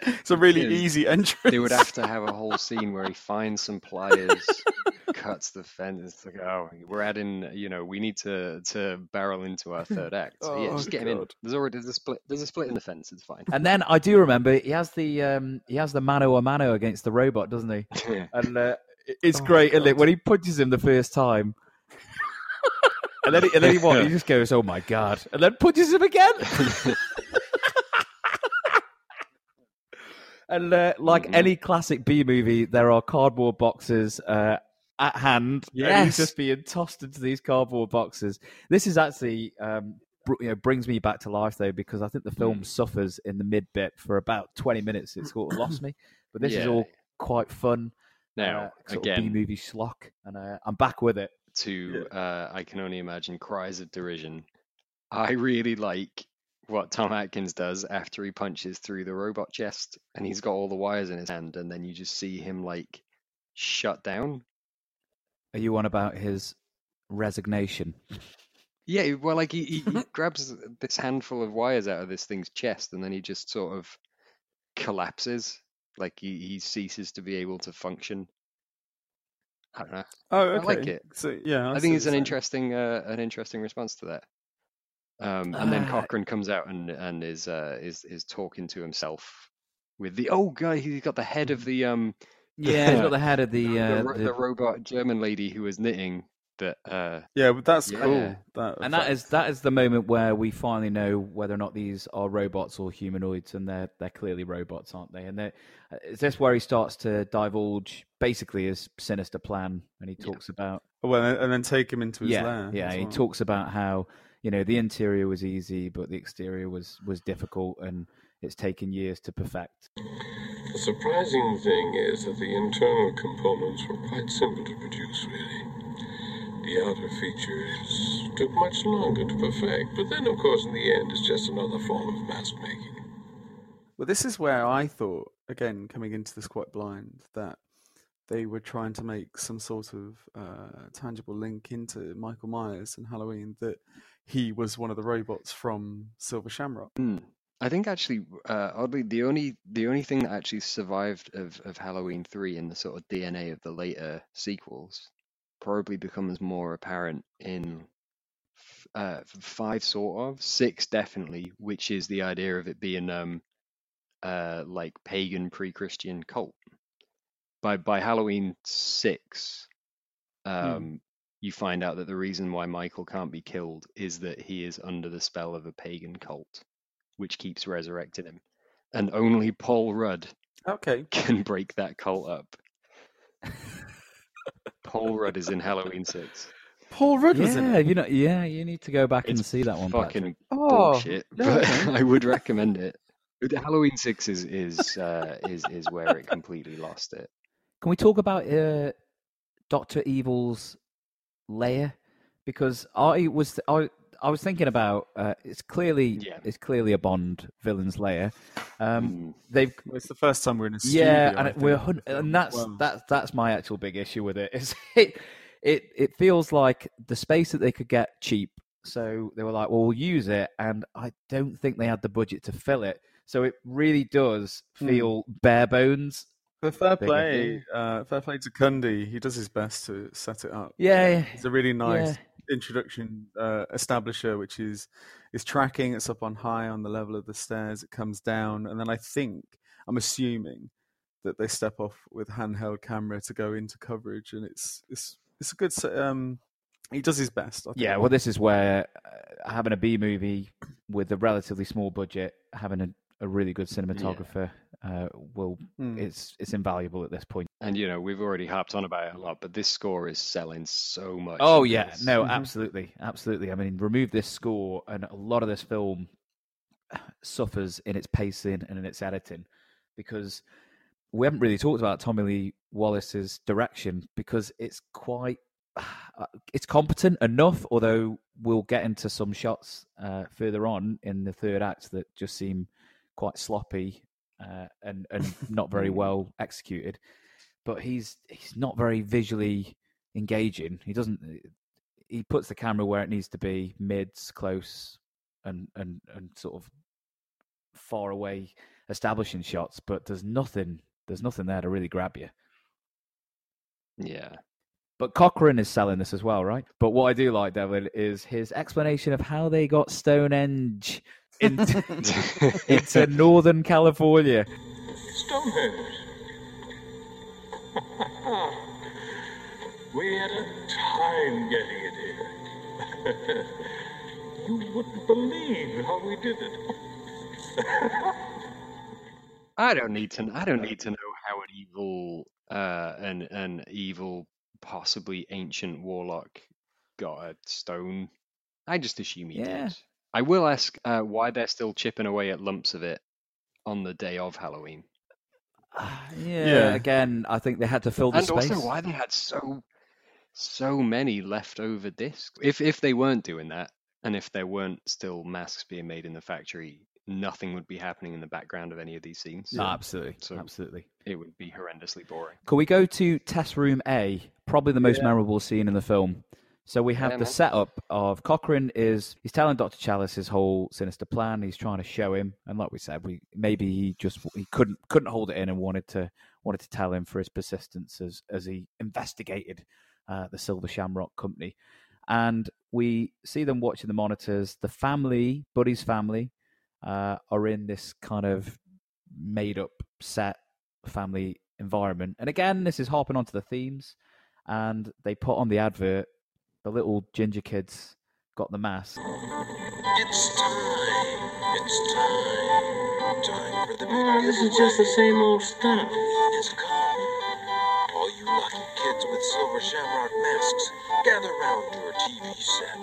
it's a really Yeah. easy entrance. They would have to have a whole scene where he finds some pliers, cuts the fence. It's like, oh, we're adding. You know, we need to to barrel into our third act. So, yeah, Oh, just get him in. There's already there's a split. There's a split in the fence. It's fine. And then I do remember he has the um he has the mano a mano against the robot, doesn't he? Yeah. And uh, it's Oh, great, isn't it? When he punches him the first time. And then, he, and then he what? He just goes, "Oh my god!" and then punches him again. And uh, like Mhm. any classic B movie, there are cardboard boxes uh, at hand. and Yes. he's just being tossed into these cardboard boxes. This is actually um, br- you know brings me back to life though because I think the film suffers in the mid bit for about twenty minutes. It sort of lost me, but this is all quite fun. Now, uh, of B movie schlock, and uh, I'm back with it. to uh, I can only imagine cries of derision. I really like what Tom Atkins does after he punches through the robot chest and he's got all the wires in his hand, and then you just see him like shut down. Are you on about his resignation? Yeah, well, like he, he, he grabs this handful of wires out of this thing's chest, and then he just sort of collapses, like he, he ceases to be able to function. I don't know. oh, I okay. like it. So yeah, I, see think it's an saying. interesting, uh, an interesting response to that. Um, and then Ah. Cochrane comes out and and is uh, is is talking to himself with the oh guy he's got the head of the um Yeah, he's got the head of the the, uh, ro- the- the robot German lady who was knitting that uh Yeah, but that's Yeah. cool. That and that effect. is that is the moment where we finally know whether or not these are robots or humanoids, and they're they're clearly robots, aren't they? And they uh, is this where he starts to divulge basically his sinister plan, and he Yeah. talks about well, and and then take him into his yeah, lair. yeah. as He well. talks about how you know the interior was easy, but the exterior was was difficult, and it's taken years to perfect. The surprising thing is that the internal components were quite simple to produce, really. The outer features took much longer to perfect, but then, of course, in the end, it's just another form of mask making. Well, this is where I thought, again, coming into this quite blind, that they were trying to make some sort of uh, tangible link into Michael Myers and Halloween, that he was one of the robots from Silver Shamrock. hmm. I think actually uh, oddly the only the only thing that actually survived of of Halloween 3 in the sort of DNA of the later sequels probably becomes more apparent in f- uh, five sort of six definitely which is the idea of it being um uh like pagan pre-christian cult by by halloween 6 um you find out that the reason why michael can't be killed is that he is under the spell of a pagan cult which keeps resurrecting him and only paul rudd Okay. can break that cult up paul rudd is in halloween 6 Paul Rudd was in yeah, it. you know, yeah, you need to go back and see that one. fucking Patrick. Oh, bullshit no, but okay. i would recommend it Halloween six is is uh, is is where it completely lost it. Can we talk about uh, Doctor Evil's lair? Because I was I I was thinking about uh, it's clearly Yeah. it's clearly a Bond villain's layer. Um, Mm. they've Well, it's the first time we're in a studio. yeah, and it- we're hun- and that's well. that's that's my actual big issue with it. Is it it it feels like the space that they could get cheap, so they were like, well, we'll use it, and I don't think they had the budget to fill it. So it really does Hmm. feel bare bones. But fair play, uh, fair play to Cundey. He does his best to set it up. Yeah, It's a really nice Yeah. introduction uh, establisher, which is is tracking. It's up on high on the level of the stairs. It comes down, and then I think I'm assuming that they step off with handheld camera to go into coverage, and it's it's it's a good. Um, he does his best. I think. Yeah, well, this is where uh, having a B movie with a relatively small budget, having a, a really good cinematographer, uh, will Hmm. it's it's invaluable at this point. And you know we've already harped on about it a lot, but this score is selling so much. Oh yeah, this. no, Mhm. absolutely, absolutely. I mean, remove this score, and a lot of this film suffers in its pacing and in its editing because we haven't really talked about Tommy Lee Wallace's direction because it's quite uh, it's competent enough. Although we'll get into some shots uh, further on in the third act that just seem quite sloppy uh, and and not very well executed. But he's he's not very visually engaging. He doesn't. He puts the camera where it needs to be, mids, close, and and and sort of far away establishing shots. But there's nothing. There's nothing there to really grab you. Yeah. But Cochrane is selling this as well, right? But what I do like, Devlin, is his explanation of how they got Stonehenge into, into Northern California. Stonehenge. we had a time getting it here. you wouldn't believe how we did it. I don't need to. I don't need to know how an evil, uh, an an evil, possibly ancient warlock got a stone. I just assume he Yeah. did. I will ask uh, why they're still chipping away at lumps of it on the day of Halloween, Yeah, Yeah. again, I think they had to fill the and space. And also why they had so so many leftover discs. If if they weren't doing that, and if there weren't still masks being made in the factory, nothing would be happening in the background of any of these scenes. No, absolutely, So- absolutely. It would be horrendously boring. Can we go to test room A? Probably the most memorable scene in the film. So we have the setup of Cochrane is he's telling Doctor Challis his whole sinister plan. He's trying to show him, and like we said, we maybe he just he couldn't couldn't hold it in and wanted to wanted to tell him for his persistence as as he investigated uh, the Silver Shamrock Company. And we see them watching the monitors. The family, Buddy's family, uh, are in this kind of made up set family environment. And again, this is harping onto the themes. And they put on the advert, the little ginger kids got the mask. It's time. It's time. Time for the big Ah, this is just the same old stuff. It's come. All you lucky kids with silver shamrock masks, gather round your TV set.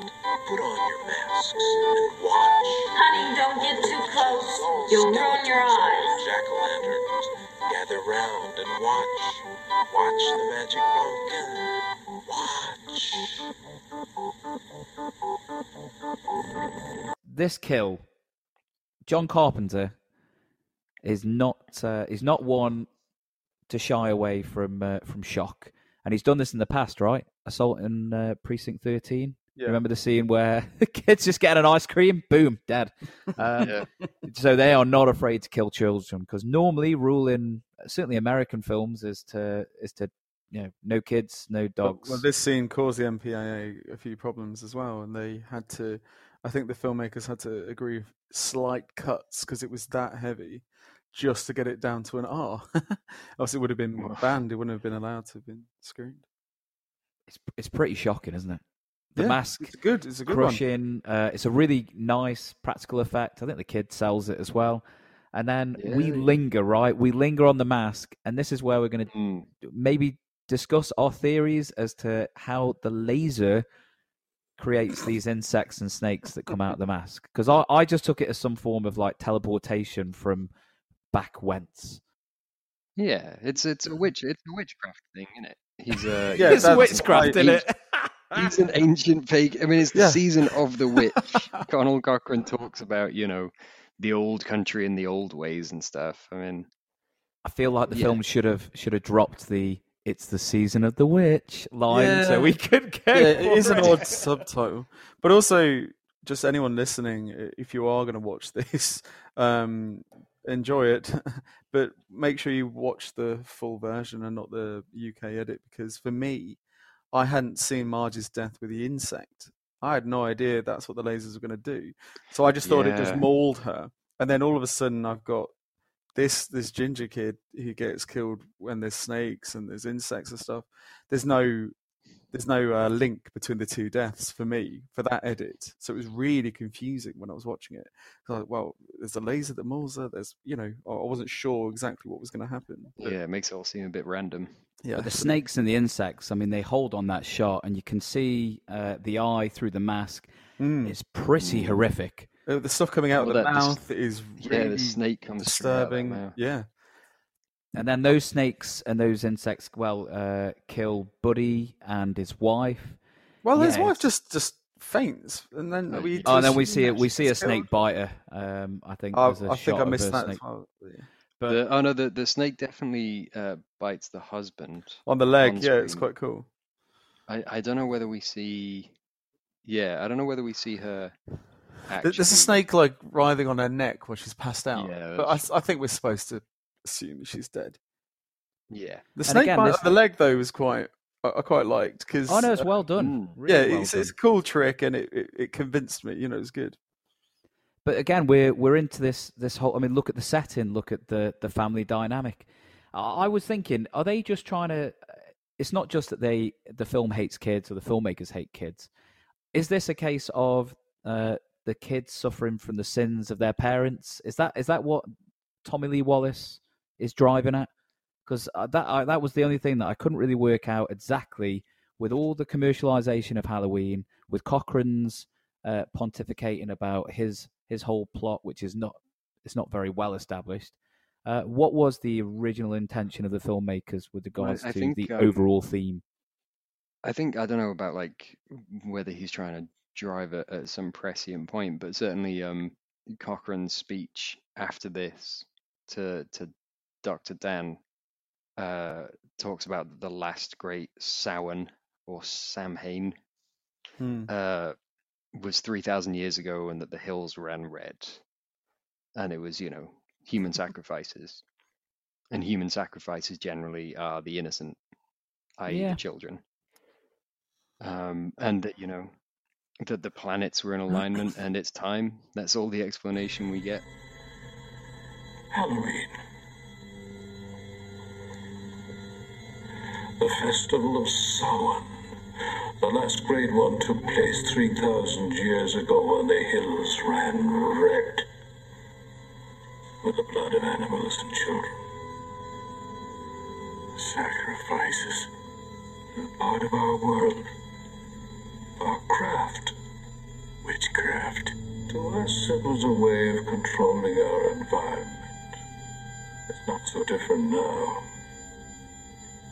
Put on your masks and watch. Honey, don't get too close. All You'll ruin your eyes. Jack o' lanterns. Gather round and watch. Watch the magic pumpkin. Watch. This kill, John Carpenter, is not uh, is not one to shy away from uh, from shock, and he's done this in the past, right? Assault in uh, Precinct Thirteen. Yeah. Remember the scene where the kids just getting an ice cream, boom, dead. Um, Yeah. So they are not afraid to kill children because normally rule in certainly American films is to is to you know no kids, no But- dogs. Well, this scene caused the MPAA a few problems as well, and they had to. I think the filmmakers had to agree slight cuts because it was that heavy, just to get it down to an R. Else it would have been banned. It wouldn't have been allowed to have been screened. it's it's pretty shocking, isn't it? The Yeah, mask It's good. It's a good one. crushing. Uh, it's a really nice practical effect. I think the kid sells it as well. And then we linger, right? We linger on the mask, and this is where we're going to Mm. maybe discuss our theories as to how the laser creates these insects and snakes that come out of the mask? Because I, I just took it as some form of like teleportation from back whence. Yeah, it's it's a witch it's a witchcraft thing, isn't it? He's a Yeah, it's witchcraft, I- in it? he's an ancient pagan. I mean, it's the Yeah. season of the witch. Conal Cochrane talks about you know the old country and the old ways and stuff. I mean, I feel like the Yeah. film should have should have dropped the "It's the season of the witch" line Yeah. so we could go. yeah, it is an odd subtitle. But also, just anyone listening, if you are going to watch this, um, enjoy it. but make sure you watch the full version and not the UK edit, because for me, I hadn't seen Marge's death with the insect. I had no idea that's what the lasers were going to do. So I just thought it just mauled her, and then all of a sudden I've got this this ginger kid who gets killed when there's snakes and there's insects and stuff. There's no there's no uh, link between the two deaths for me for that edit. So it was really confusing when I was watching it. I was like, well, there's a laser that mauls her. There's, you know, I I wasn't sure exactly what was going to happen. But, yeah, it makes it all seem a bit random. yeah. But the snakes and the insects, I mean, they hold on that shot, and you can see uh, the eye through the mask. Mm. It's pretty horrific. Uh, the stuff coming out Well, of the that- the s- mouth is Yeah, the snake comes straight out of that disturbing. mouth. Yeah. And then those snakes and those insects, well, uh, kill Buddy and his wife. Well, his Yeah, wife it's- just just faints, and then Uh, we. Oh, and then we see it. We see a she's killed. snake bite her. Um, I think. I, there's a I think I missed that snake. as well. yeah. But The, oh no, the, the snake definitely uh, bites the husband. On the leg, on yeah, it's quite cool. I, I don't know whether we see. Yeah, I don't know whether we see her. Actually, There's a snake like writhing on her neck when she's passed out. Yeah, but I, that's- s- I think we're supposed to assume she's dead. Yeah. The snake again, bite this- on the leg though was quite I, I quite liked because oh no, it's well done. Mm. Really yeah, well it's, done. it's a cool trick and it, it, it convinced me. You know, it's good. But again, we're we're into this this whole. I mean, look at the setting. Look at the the family dynamic. I, I was thinking, are they just trying to? It's not just that they the film hates kids or the filmmakers hate kids. Is this a case of uh, the kids suffering from the sins of their parents? Is that is that what Tommy Lee Wallace is driving at? Because that I, that was the only thing that I couldn't really work out exactly with all the commercialization of Halloween, with Cochrane's uh, pontificating about his his whole plot, which is not it's not very well established. Uh, what was the original intention of the filmmakers with regards I to think, the um, overall theme? I think I don't know about like whether he's trying to drive it at some prescient point, but certainly um Cochrane's speech after this to to Dr. Dan uh talks about the last great Samhain or Samhain Hmm. uh was 3000 years ago and that the hills ran red and it was you know human sacrifices and human sacrifices generally are the innocent i.e. Yeah. the children um and that you know that the planets were in alignment and it's time that's all the explanation we get Halloween. The Festival of Samhain. The last great one took place 3,000 years ago when the hills ran red with the blood of animals and children. Sacrifices part of our world, our craft, witchcraft. To us, it was a way of controlling our environment. It's not so different now.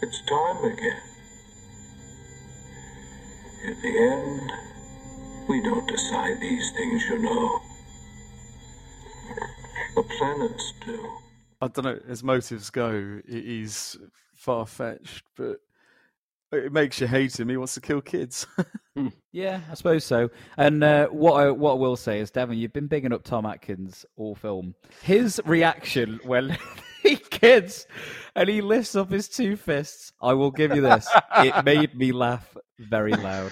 It's time again. In the end, we don't decide these things, you know. The planets do. I don't know. As motives go, it is far fetched, but it makes you hate him. He wants to kill kids. Yeah, I suppose so. And uh, what I, what I will say is, Devlin, you've been bigging up Tom Atkins all film. His reaction when he kids and he lifts up his two fists, I will give you this. It made me laugh very loud.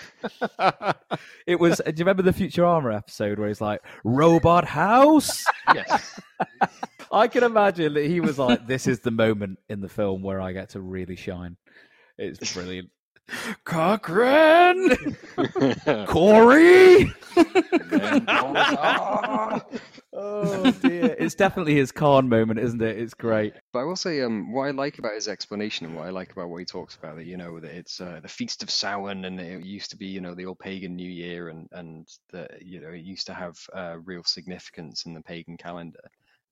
It was. Do you remember the Future Armor episode where he's like, "Robot house"? yes I can imagine that he was like, "This is the moment in the film where I get to really shine." It's brilliant. Cochrane, Corey. And then goes! Oh dear, it's definitely his Khan moment, isn't it? It's great. But I will say, um, what I like about his explanation and what I like about what he talks about, that you know, that it's uh, the Feast of Samhain, and it used to be, you know, the old pagan New Year, and and that you know, it used to have uh, real significance in the pagan calendar.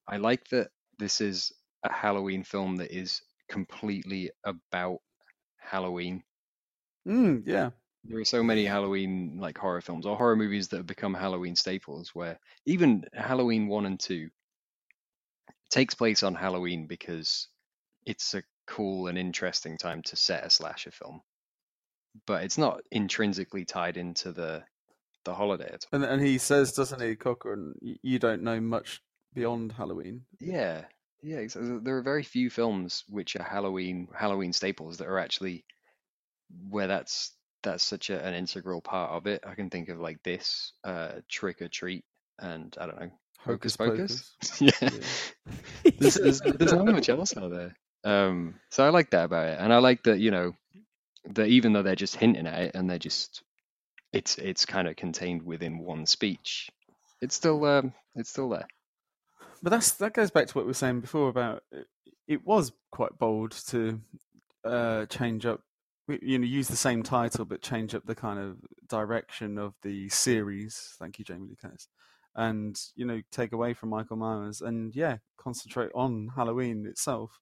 I like that this is a Halloween film that is completely about Halloween. Mm, yeah. There are so many Halloween like horror films or horror movies that have become Halloween staples where even Halloween 1 and 2 takes place on Halloween because it's a cool and interesting time to set a slasher film. But it's not intrinsically tied into the the holiday at all. And and he says, doesn't he, Cochrane, "Y- you don't know much beyond Halloween. Yeah. Yeah, there are very few films which are Halloween Halloween staples that are actually where that's that's such a, an integral part of it. I can think of like this, uh, Trick or Treat, and I don't know, Hocus Pocus. yeah, there's, there's, there's not much else out there. Um, so I like that about it, and I like that you know that even though they're just hinting at it and they're just it's it's kind of contained within one speech, it's still um, it's still there. But that's that goes back to what we were saying before about it, it was quite bold to uh, change up, you know, use the same title but change up the kind of direction of the series. Thank you, Jamie Lee Curtis, and you know, take away from Michael Myers and yeah, concentrate on Halloween itself.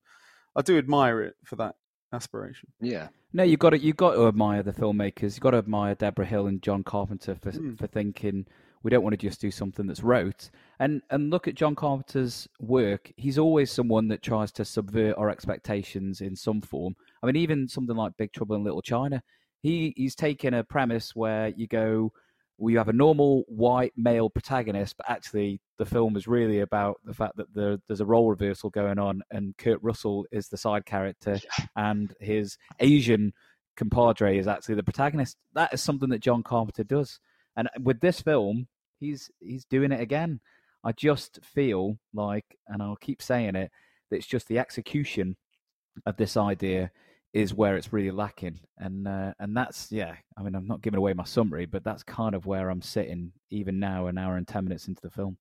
I do admire it for that aspiration. Yeah. No, you've got to you've got to admire the filmmakers. You've got to admire Debra Hill and John Carpenter for Mm. for thinking we don't want to just do something that's rote. And and look at John Carpenter's work. He's always someone that tries to subvert our expectations in some form. I mean, even something like Big Trouble in Little China. He he's taken a premise where you go, well, you have a normal white male protagonist, but actually the film is really about the fact that there, there's a role reversal going on, and Kurt Russell is the side character, and his Asian compadre is actually the protagonist. That is something that John Carpenter does, and with this film, he's he's doing it again. I just feel like, and I'll keep saying it, that it's just the execution of this idea is where it's really lacking, and uh, and that's yeah. I mean, I'm not giving away my summary, but that's kind of where I'm sitting even now, an hour and ten minutes into the film.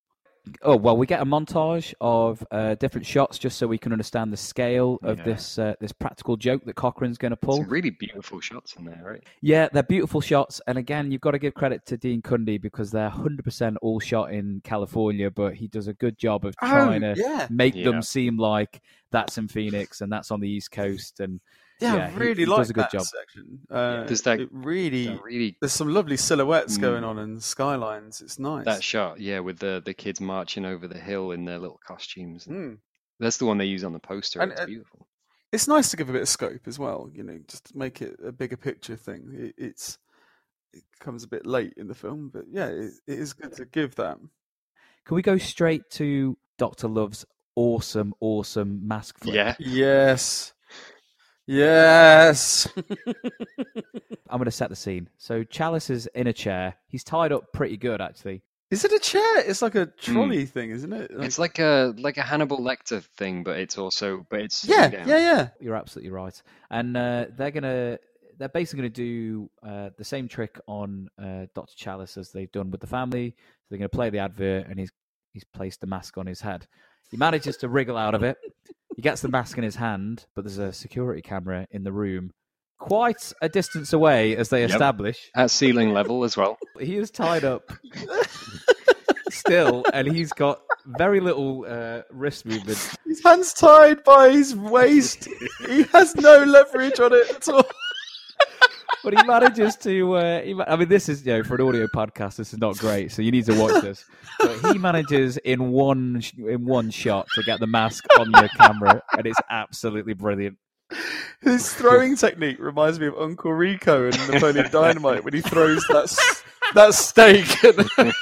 Oh well, we get a montage of uh, different shots just so we can understand the scale of Yeah. this uh, this practical joke that Cochrane's going to pull. Some really beautiful shots in there, right? Yeah, they're beautiful shots, and again, you've got to give credit to Dean Cundey because they're hundred percent all shot in California, but he does a good job of Oh, trying to make Yeah. them seem like that's in Phoenix and that's on the East Coast, and Yeah, Yeah, I he- really he like does a good that job. section. Uh, There's that- it really, That really there's some lovely silhouettes Mm. going on and skylines. It's nice. that shot, yeah, with the the kids marching over the hill in their little costumes. Mm. That's the one they use on the poster. And, it's uh, beautiful. It's nice to give a bit of scope as well. You know, just make it a bigger picture thing. It, it's it comes a bit late in the film, but yeah, it, it is good to give that. can we go straight to Doctor Love's awesome, awesome mask flip? Yeah, Yes, yes. I'm going to set the scene. So Challis is in a chair. He's tied up pretty good, actually. is it a chair? It's like a trolley thing, isn't it? it's like a like a Hannibal Lecter thing, but it's also but it's yeah, sitting yeah, yeah. You're absolutely right. And uh, they're gonna they're basically gonna do uh, the same trick on uh, Doctor Challis as they've done with the family. So they're gonna play the advert, and he's he's placed the mask on his head. He manages to wriggle out of it. He gets the mask in his hand, but there's a security camera in the room, quite a distance away, as they Yep. establish. At ceiling level as well. He is tied up still, and he's got very little uh, wrist movement. His hands tied by his waist. he has no leverage on it at all. But he manages to. Uh, he, ma- I mean, this is you know for an audio podcast, this is not great, so you need to watch this. But he manages in one sh- in one shot to get the mask on the camera, and it's absolutely brilliant. His throwing technique reminds me of Uncle Rico and Napoleon Dynamite when he throws that s- that steak. At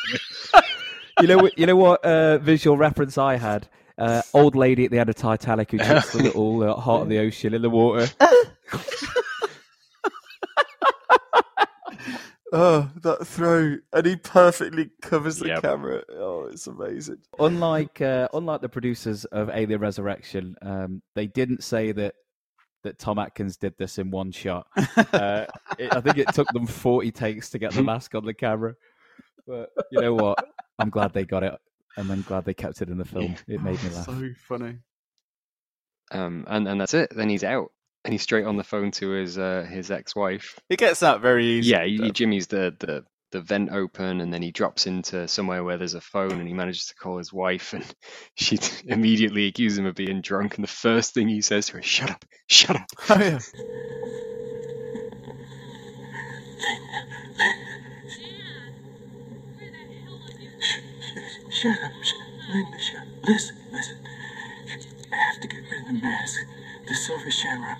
You know, what- you know what uh, visual reference I had? Uh, old lady at the end of Titanic who chucks the little uh, heart of the ocean in the water. oh, that throw, and he perfectly covers the Yep. camera. Oh, it's amazing. unlike uh, unlike the producers of Alien Resurrection, um, they didn't say that that Tom Atkins did this in one shot. Uh, it, I think it took them forty takes to get the mask on the camera. But you know what? I'm glad they got it and then glad they kept it in the film. It made me laugh. So funny. Um, and and that's it. Then he's out, and he's straight on the phone to his uh, his ex-wife. It gets that very easy. Yeah, he, though. Jimmy's the, the the vent open, and then he drops into somewhere where there's a phone, and he manages to call his wife, and she immediately accuses him of being drunk. And the first thing he says to her "Shut up, shut up." Oh, yeah. Shut up, sh- Linda, shut Listen, listen. I have to get rid of the mask. The silver shamrock.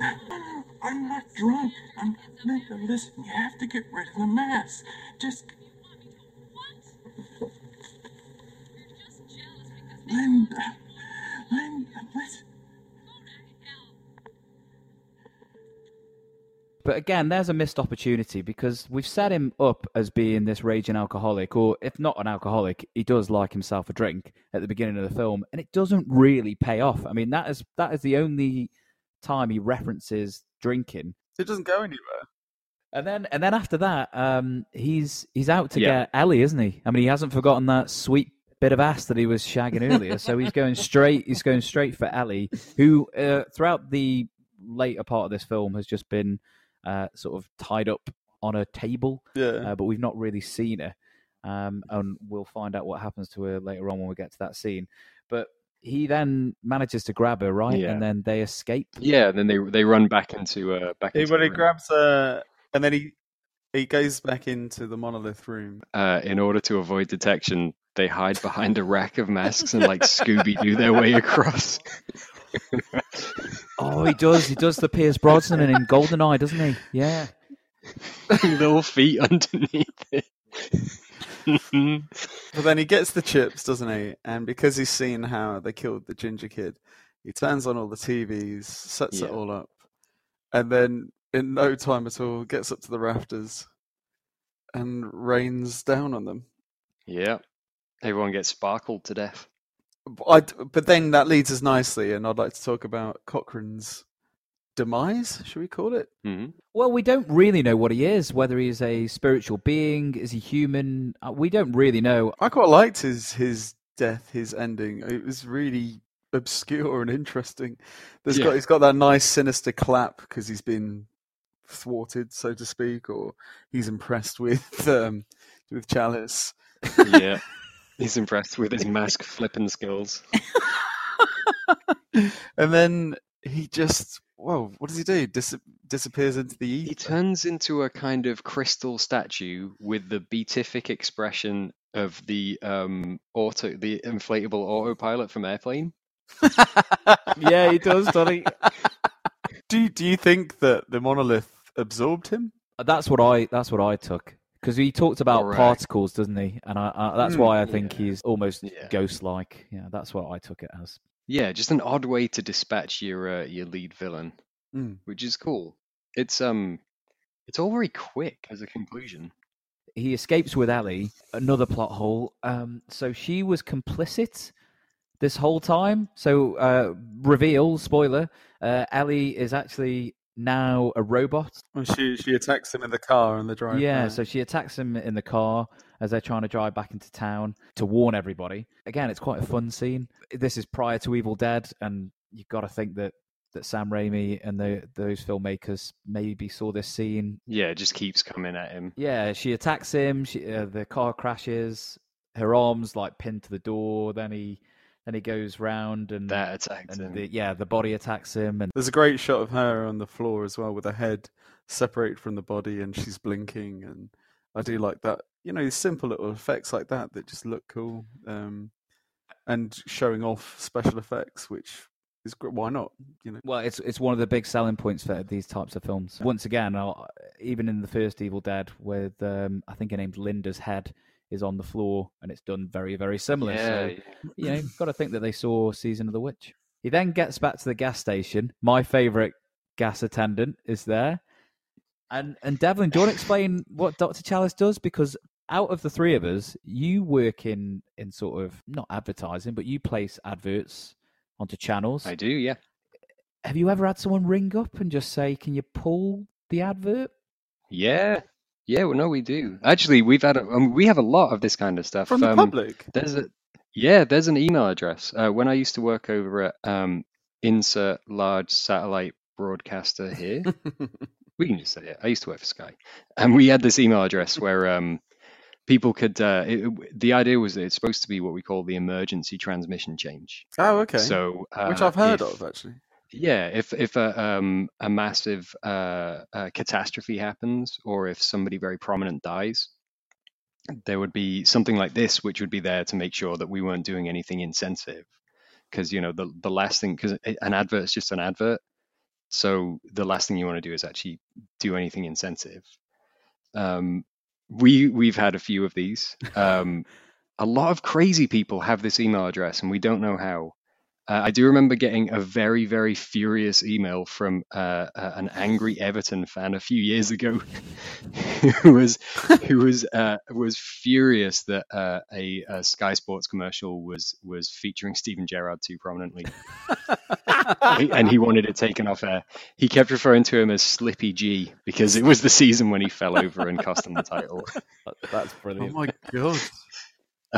No, no, I'm not drunk. I'm listen, you have to get rid of the mask. Just Linda. Linda, listen. But again, there's a missed opportunity because we've set him up as being this raging alcoholic, or if not an alcoholic, he does like himself a drink at the beginning of the film, and it doesn't really pay off. I mean, that is that is the only time he references drinking. It doesn't go anywhere. And then and then after that, um, he's he's out to Yeah. get Ellie, isn't he? I mean, he hasn't forgotten that sweet bit of ass that he was shagging earlier, so he's going straight. He's going straight for Ellie, who uh, throughout the later part of this film has just been uh, sort of tied up on a table, Yeah. uh, but we've not really seen her. Um, and we'll find out what happens to her later on when we get to that scene. But he then manages to grab her, right? Yeah. And then they escape. Yeah, and then they they run back into uh back He, into when the he room. grabs uh and then he he goes back into the monolith room. uh, in order to avoid detection, they hide behind a rack of masks and like Scooby Doo their way across. Oh, he does. He does the Pierce Brosnan and in Goldeneye, doesn't he? Yeah. Little feet underneath it. But then he gets the chips, doesn't he? And because he's seen how they killed the ginger kid, he turns on all the TVs, sets it all up, and then in no time at all gets up to the rafters and rains down on them. yeah, everyone gets sparkled to death. But, I, but then that leads us nicely, and I'd like to talk about Cochrane's demise, should we call it? hmm Well, we don't really know what he is. Whether he's a spiritual being, is he human? Uh, We don't really know. I quite liked his his death, his ending. It was really obscure and interesting. There's Yeah. got he's got that nice sinister clap because he's been thwarted, so to speak, or he's impressed with um with Challis. Yeah, he's impressed with his mask flipping skills. and then he just whoa, what does he do? Dis- disappears into the ether. He turns into a kind of crystal statue with the beatific expression of the um auto, the inflatable autopilot from Airplane. yeah, he does, doesn't? Do do you think that the monolith absorbed him? That's what I. That's what I took because he talked about Correct. particles, doesn't he? And I, I, that's Hmm, why I think yeah. he's almost Yeah. ghost-like. Yeah, that's what I took it as. Yeah, just an odd way to dispatch your uh, your lead villain, Mm. which is cool. It's um, it's all very quick as a conclusion. he escapes with Ellie. Another plot hole. Um, so she was complicit this whole time. So uh, reveal spoiler: uh, Ellie is actually now a robot. Well, she she attacks him in the car and the drive. yeah. back. So she attacks him in the car as they're trying to drive back into town to warn everybody. Again, it's quite a fun scene. This is prior to Evil Dead, and you've got to think that. That Sam Raimi and the, those filmmakers maybe saw this scene Yeah, it just keeps coming at him. Yeah, she attacks him. She, uh, the car crashes. Her arms like pinned to the door. Then he, then he goes round and That attacks him. and the, yeah, the body attacks him. And There's a great shot of her on the floor as well, with her head separated from the body, and she's blinking. And I do like that. You know, simple little effects like that that just look cool, um, and showing off special effects, which is gr- why not? You know, well, it's it's one of the big selling points for these types of films. Once again, I'll, even in the first Evil Dead, with um, I think her name's Linda's head is on the floor, and it's done very very similar. Yeah, So yeah. you know, got to think that they saw Season of the Witch. He then gets back to the gas station. My favorite gas attendant is there. And and Devlin, do you want to explain what Dr. Challis does? Because out of the three of us, you work in in sort of not advertising, but you place adverts onto channels. I do. Yeah. Have you ever had someone ring up and just say, "Can you pull the advert?" Yeah. Yeah, well, no, we do. Actually, we've had a, um, we have a lot of this kind of stuff From the Um, public? There's a yeah, there's an email address. Uh, when I used to work over at um, insert large satellite broadcaster here, we can just say it. I used to work for Sky, and we had this email address where um, people could. Uh, it, the idea was that it's supposed to be what we call the emergency transmission change. Oh, okay. So, Which uh, I've heard if- of, actually. Yeah, if if a um a massive uh, uh catastrophe happens, or if somebody very prominent dies, there would be something like this, which would be there to make sure that we weren't doing anything insensitive. Because you know the the last thing, because an advert is just an advert, so the last thing you want to do is actually do anything insensitive. Um, we we've had a few of these. Um, a lot of crazy people have this email address, and we don't know how. Uh, I do remember getting a very, very furious email from uh, uh, an angry Everton fan a few years ago, who was who was uh, was furious that uh, a, a Sky Sports commercial was was featuring Steven Gerrard too prominently, and he wanted it taken off air. He kept referring to him as Slippy G because it was the season when he fell over and cost him the title. That's brilliant. Oh my god.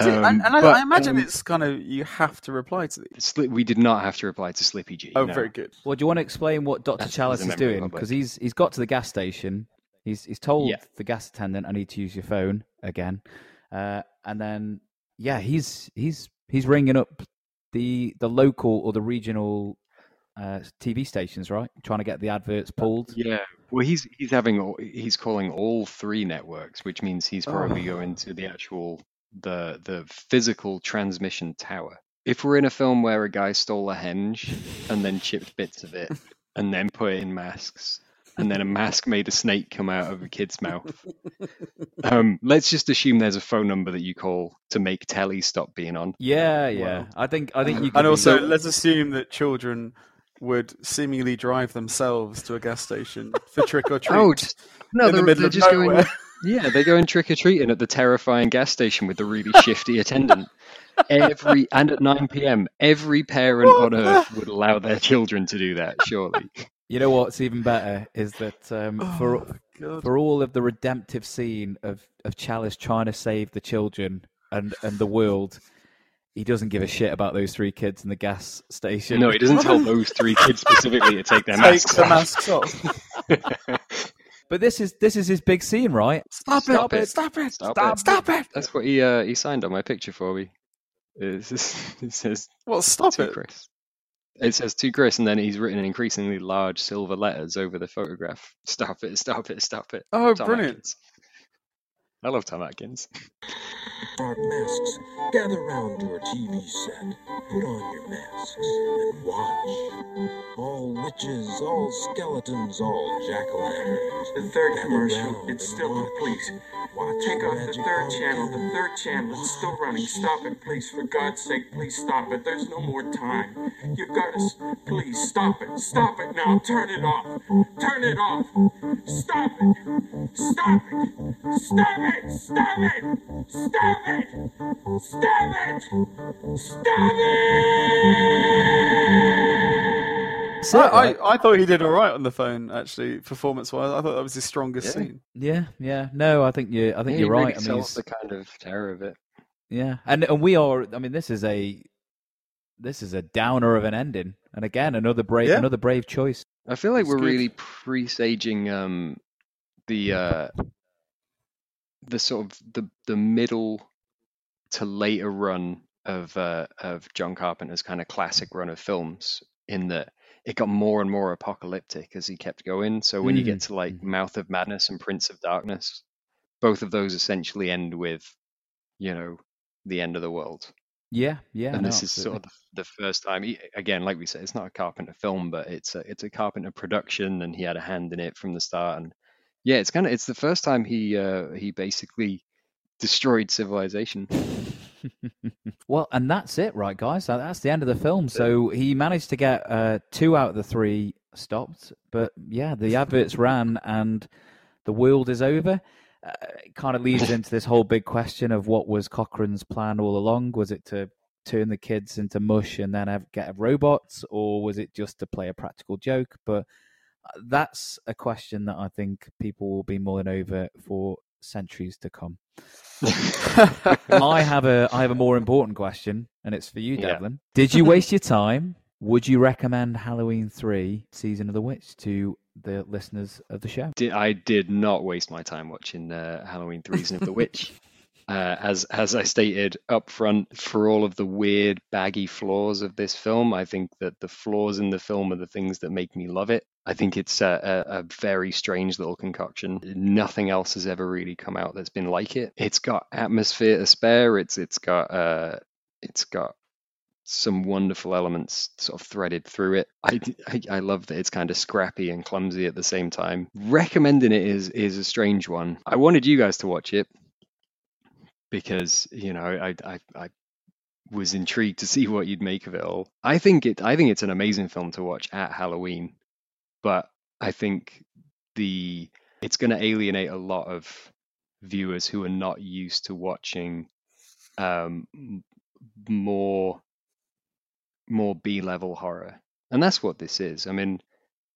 See, and Um, and I, but, I imagine um, it's kind of you have to reply to these. Sli- we did not have to reply to Slippy G. Oh, no. very good. Well, do you want to explain what Doctor Challis is doing? Because he's he's got to the gas station. He's he's told Yeah. the gas attendant, "I need to use your phone again," uh, and then yeah, he's he's he's ringing up the the local or the regional uh, TV stations, right? Trying to get the adverts pulled. Yeah, well, he's he's having all, he's calling all three networks, which means he's probably Oh. going to the actual the the physical transmission tower. If we're in a film where a guy stole a henge and then chipped bits of it and then put it in masks, and then a mask made a snake come out of a kid's mouth, um, let's just assume there's a phone number that you call to make telly stop being on. Yeah, yeah. I think I think you. Could And be- also, let's assume that children would seemingly drive themselves to a gas station for trick or treat. Oh, just, no, in the they're, middle they're of just nowhere. going. Yeah, they're going trick or treating at the terrifying gas station with the really shifty attendant. Every and at 9 p.m. Every parent on earth would allow their children to do that. Surely. You know what's even better is that um, for Oh, God. for all of the redemptive scene of, of Challis trying to save the children and, and the world, he doesn't give a shit about those three kids in the gas station. No, he doesn't tell those three kids specifically to take their Take masks the off. masks off. But this is this is his big scene, right? Stop, Stop it! it. Stop it! Stop Stop, it. stop it! That's what he uh, he signed on my picture for me. It's just- it says Well, stop to it! Chris. It says to Chris, and then he's written in increasingly large silver letters over the photograph. Stop it! Stop it! Stop it! Oh, Tom brilliant! Atkins. I love Tom Atkins. Dark masks, gather round your TV set. Put on your masks and watch. All witches, all skeletons, all jack-o'-lanterns. The third commercial, it's still watch. please. Watch Take off the third channel. pumpkin. The third channel is still running. Stop it, please. For God's sake, please stop it. There's no more time. You've got to. Please stop it. Stop it now. Turn it off. Turn it off. Stop it. Stop it. Stop it. Stop it. Stop it. Stop it. Stop it. That's it, I. I, I thought he did all right on the phone, actually, performance-wise. I thought that was his strongest Yeah. scene. Yeah, yeah. No, I think you. I think Yeah, you're he really right. I mean, sells the kind of terror of it. yeah, and and we are. I mean, this is a this is a downer of an ending, and again, another brave Yeah. another brave choice. I feel like It's we're good. really presaging um the uh the sort of the the middle to later run of uh of John Carpenter's kind of classic run of films in that it got more and more apocalyptic as he kept going. So when you get Mm, to like Mouth of Madness and Prince of Darkness, both of those essentially end with, you know, the end of the world. Yeah, yeah. and no, this is sort of the, the first time he, again like we said it's not a carpenter film but it's a it's a carpenter production and he had a hand in it from the start and yeah it's kind of it's the first time he uh he basically destroyed civilization well, and that's it, right, guys? That- That's the end of the film. So he managed to get uh, two out of the three stopped, but yeah, the adverts ran and the world is over. Uh, it kind of leads into this whole big question of what was Cochrane's plan all along? Was it to turn the kids into mush and then have, get robots, or was it just to play a practical joke? But That's a question that I think people will be mulling over for centuries to come. I have a I have a more important question, and it's for you, Yeah. Devlin. Did you waste your time? Would you recommend Halloween Three: Season of the Witch to the listeners of the show? Did, I did not waste my time watching uh, Halloween: three, Season of the Witch. Uh, as as I stated up front, for all of the weird, baggy flaws of this film, I think that the flaws in the film are the things that make me love it. I think it's a, a, a very strange little concoction. Nothing else has ever really come out that's been like it. It's got atmosphere to spare. It's it's got uh, it's got some wonderful elements sort of threaded through it. I, I, I love that it's kind of scrappy and clumsy at the same time. Recommending it is is a strange one. I wanted you guys to watch it because you know I I, I was intrigued to see what you'd make of it all. I think it I think it's an amazing film to watch at Halloween, but I think the it's going to alienate a lot of viewers who are not used to watching um, more more B-level horror, and that's what this is. I mean,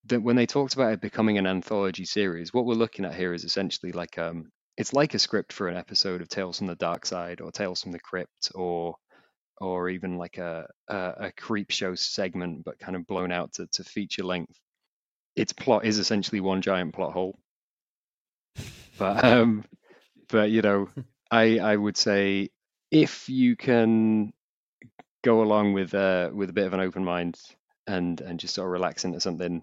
the, when they talked about it becoming an anthology series, what we're looking at here is essentially like um, it's like a script for an episode of Tales from the Dark Side or Tales from the Crypt or or even like a a, a Creepshow segment, but kind of blown out to, to feature length. Its plot is essentially one giant plot hole. But um, but you know, I I would say if you can go along with uh with a bit of an open mind and and just sort of relax into something,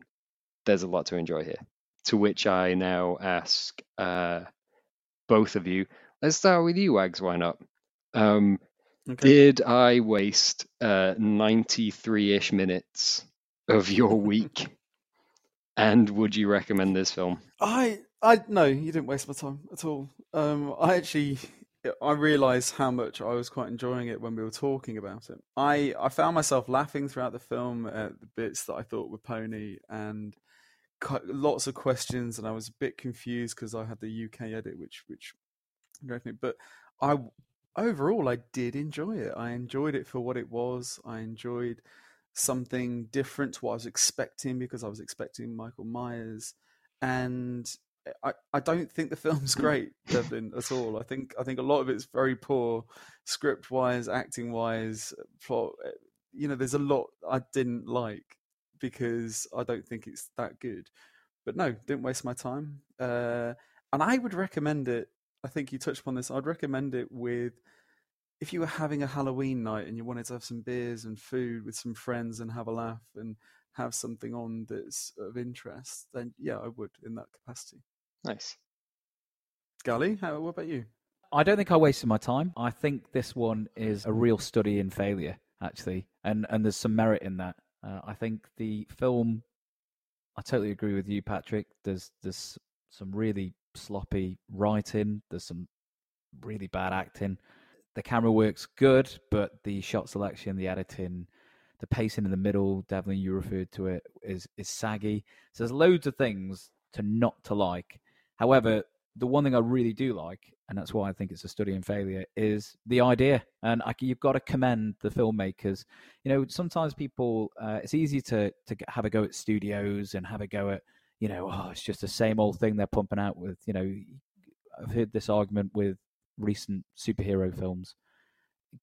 there's a lot to enjoy here. To which I now ask uh both of you. Let's start with you, Wags. Why not? Um, Okay. did I waste uh 93-ish minutes of your week? And would you recommend this film? I I no, you didn't waste my time at all. Um, I actually I realised how much I was quite enjoying it when we were talking about it. I I found myself laughing throughout the film at the bits that I thought were pony and lots of questions, and I was a bit confused because I had the UK edit, which which drove me. But I overall I did enjoy it. I enjoyed it for what it was. I enjoyed something different to what I was expecting because I was expecting Michael Myers and I, I don't think the film's great, Devlin, at all. I think I think a lot of it's very poor, script wise, acting wise, plot. eh, You know, there's a lot I didn't like because I don't think it's that good. But no, didn't waste my time. Uh, and I would recommend it. I think you touched upon this. I'd recommend it with if you were having a Halloween night and you wanted to have some beers and food with some friends and have a laugh and have something on that's of interest, then yeah, I would in that capacity. Nice. Gali, how, what about you? I don't think I wasted my time. I think this one is a real study in failure, actually, and and there's some merit in that. Uh, I think the film. I totally agree with you, Patrick. There's there's some really sloppy writing. There's some really bad acting. The camera works good, but the shot selection, the editing, the pacing in the middle, Devlin, you referred to it, is is saggy. So there's loads of things to not to like. However, the one thing I really do like, and that's why I think it's a study in failure, is the idea. And I, you've got to commend the filmmakers. You know, sometimes people, uh, it's easy to to have a go at studios and have a go at, you know, oh, it's just the same old thing they're pumping out with. You know, I've heard this argument with recent superhero films.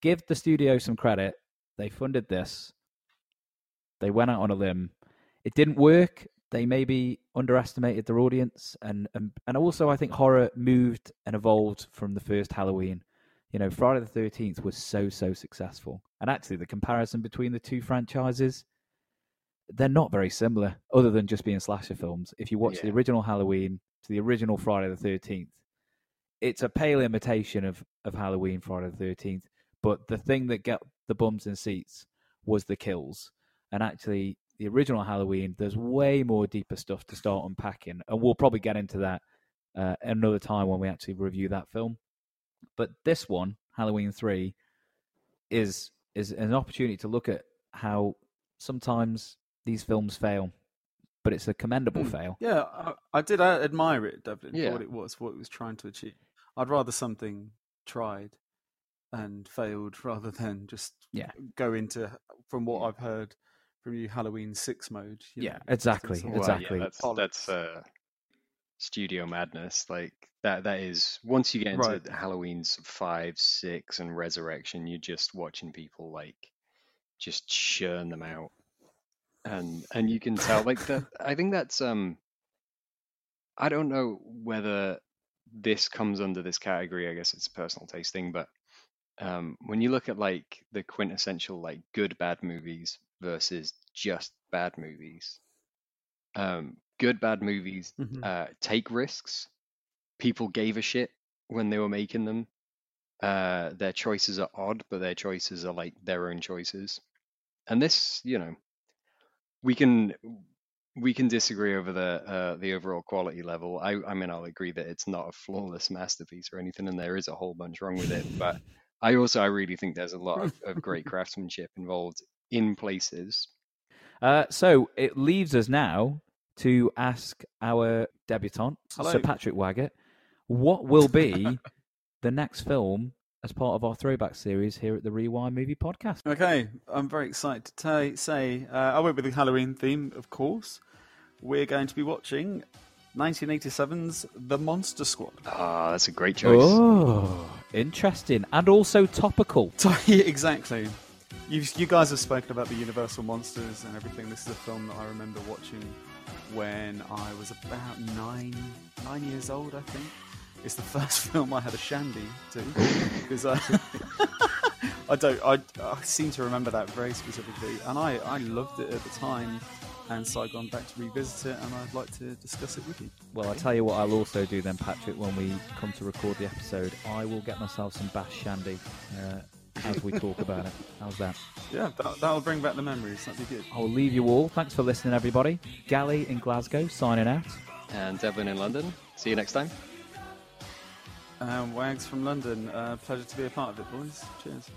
Give the studio some credit. They funded this. They went out on a limb. It didn't work. They maybe underestimated their audience, and and and also I think horror moved and evolved from the first Halloween. You know, Friday the Thirteenth was so so successful, and actually the comparison between the two franchises, they're not very similar, other than just being slasher films. If you watch the original Halloween to the original Friday the Thirteenth, it's a pale imitation of of Halloween Friday the Thirteenth. But the thing that got the bums in seats was the kills, and actually the original Halloween, there's way more deeper stuff to start unpacking, and we'll probably get into that uh, another time when we actually review that film. But this one, Halloween Three, is is an opportunity to look at how sometimes these films fail, but it's a commendable Hmm. fail. Yeah, I, I did uh, admire it, Devlin, Yeah. for what it was, what it was trying to achieve. I'd rather something tried and failed rather than just Yeah. go into, from what I've heard from you Halloween six mode. you Yeah, know, exactly, it's Well, exactly. yeah, that's that's uh, studio madness. Like that. That is once you get into Right. Halloween's five, six, and Resurrection, you're just watching people like just churn them out, and and you can tell like that. I think that's um. I don't know whether this comes under this category. I guess it's a personal taste thing, but um, when you look at like the quintessential like good bad movies versus just bad movies, um, good bad movies Mhm. uh, take risks. People gave a shit when they were making them. Uh, their choices are odd, but their choices are like their own choices. And this, you know, we can we can disagree over the uh, the overall quality level. I I mean, I'll agree that it's not a flawless masterpiece or anything, and there is a whole bunch wrong with it. But I also I really think there's a lot of, of great craftsmanship involved in places. Uh, so it leaves us now to ask our debutant, Hello. Sir Patrick Waggett, what will be the next film as part of our throwback series here at the Rewind Movie Podcast. Okay, I'm very excited to ta- say uh, I went with the Halloween theme, of course. We're going to be watching 1987's The Monster Squad. Ah, that's a great choice. Oh, interesting. And also topical. exactly. You, you guys have spoken about the Universal Monsters and everything. This is a film that I remember watching when I was about nine nine years old, I think. It's the first film I had a shandy to because I I don't I, I seem to remember that very specifically, and I I loved it at the time, and so I've gone back to revisit it, and I'd like to discuss it with you. Well, I'll tell you what I'll also do then, Patrick, when we come to record the episode. I will get myself some Bash Shandy uh, as we talk about it. How's that? Yeah, that, that'll bring back the memories. That'd be good. I'll leave you all. Thanks for listening, everybody. Gali in Glasgow signing out. And Devlin in London. See you next time. Um, Wags from London. Uh, pleasure to be a part of it, boys. Cheers.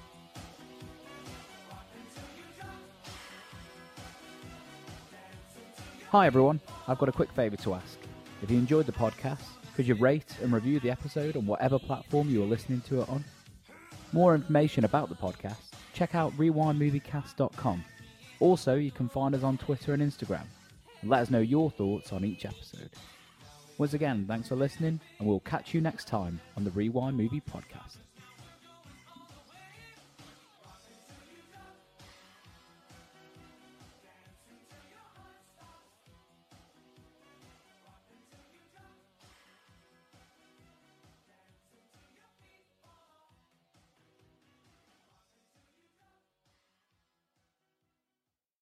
Hi, everyone. I've got a quick favour to ask. If you enjoyed the podcast, could you rate and review the episode on whatever platform you are listening to it on? More information about the podcast, check out rewindmoviecast.com. Also, you can find us on Twitter and Instagram. And let us know your thoughts on each episode. Once again, thanks for listening, and we'll catch you next time on the Rewind Movie Podcast.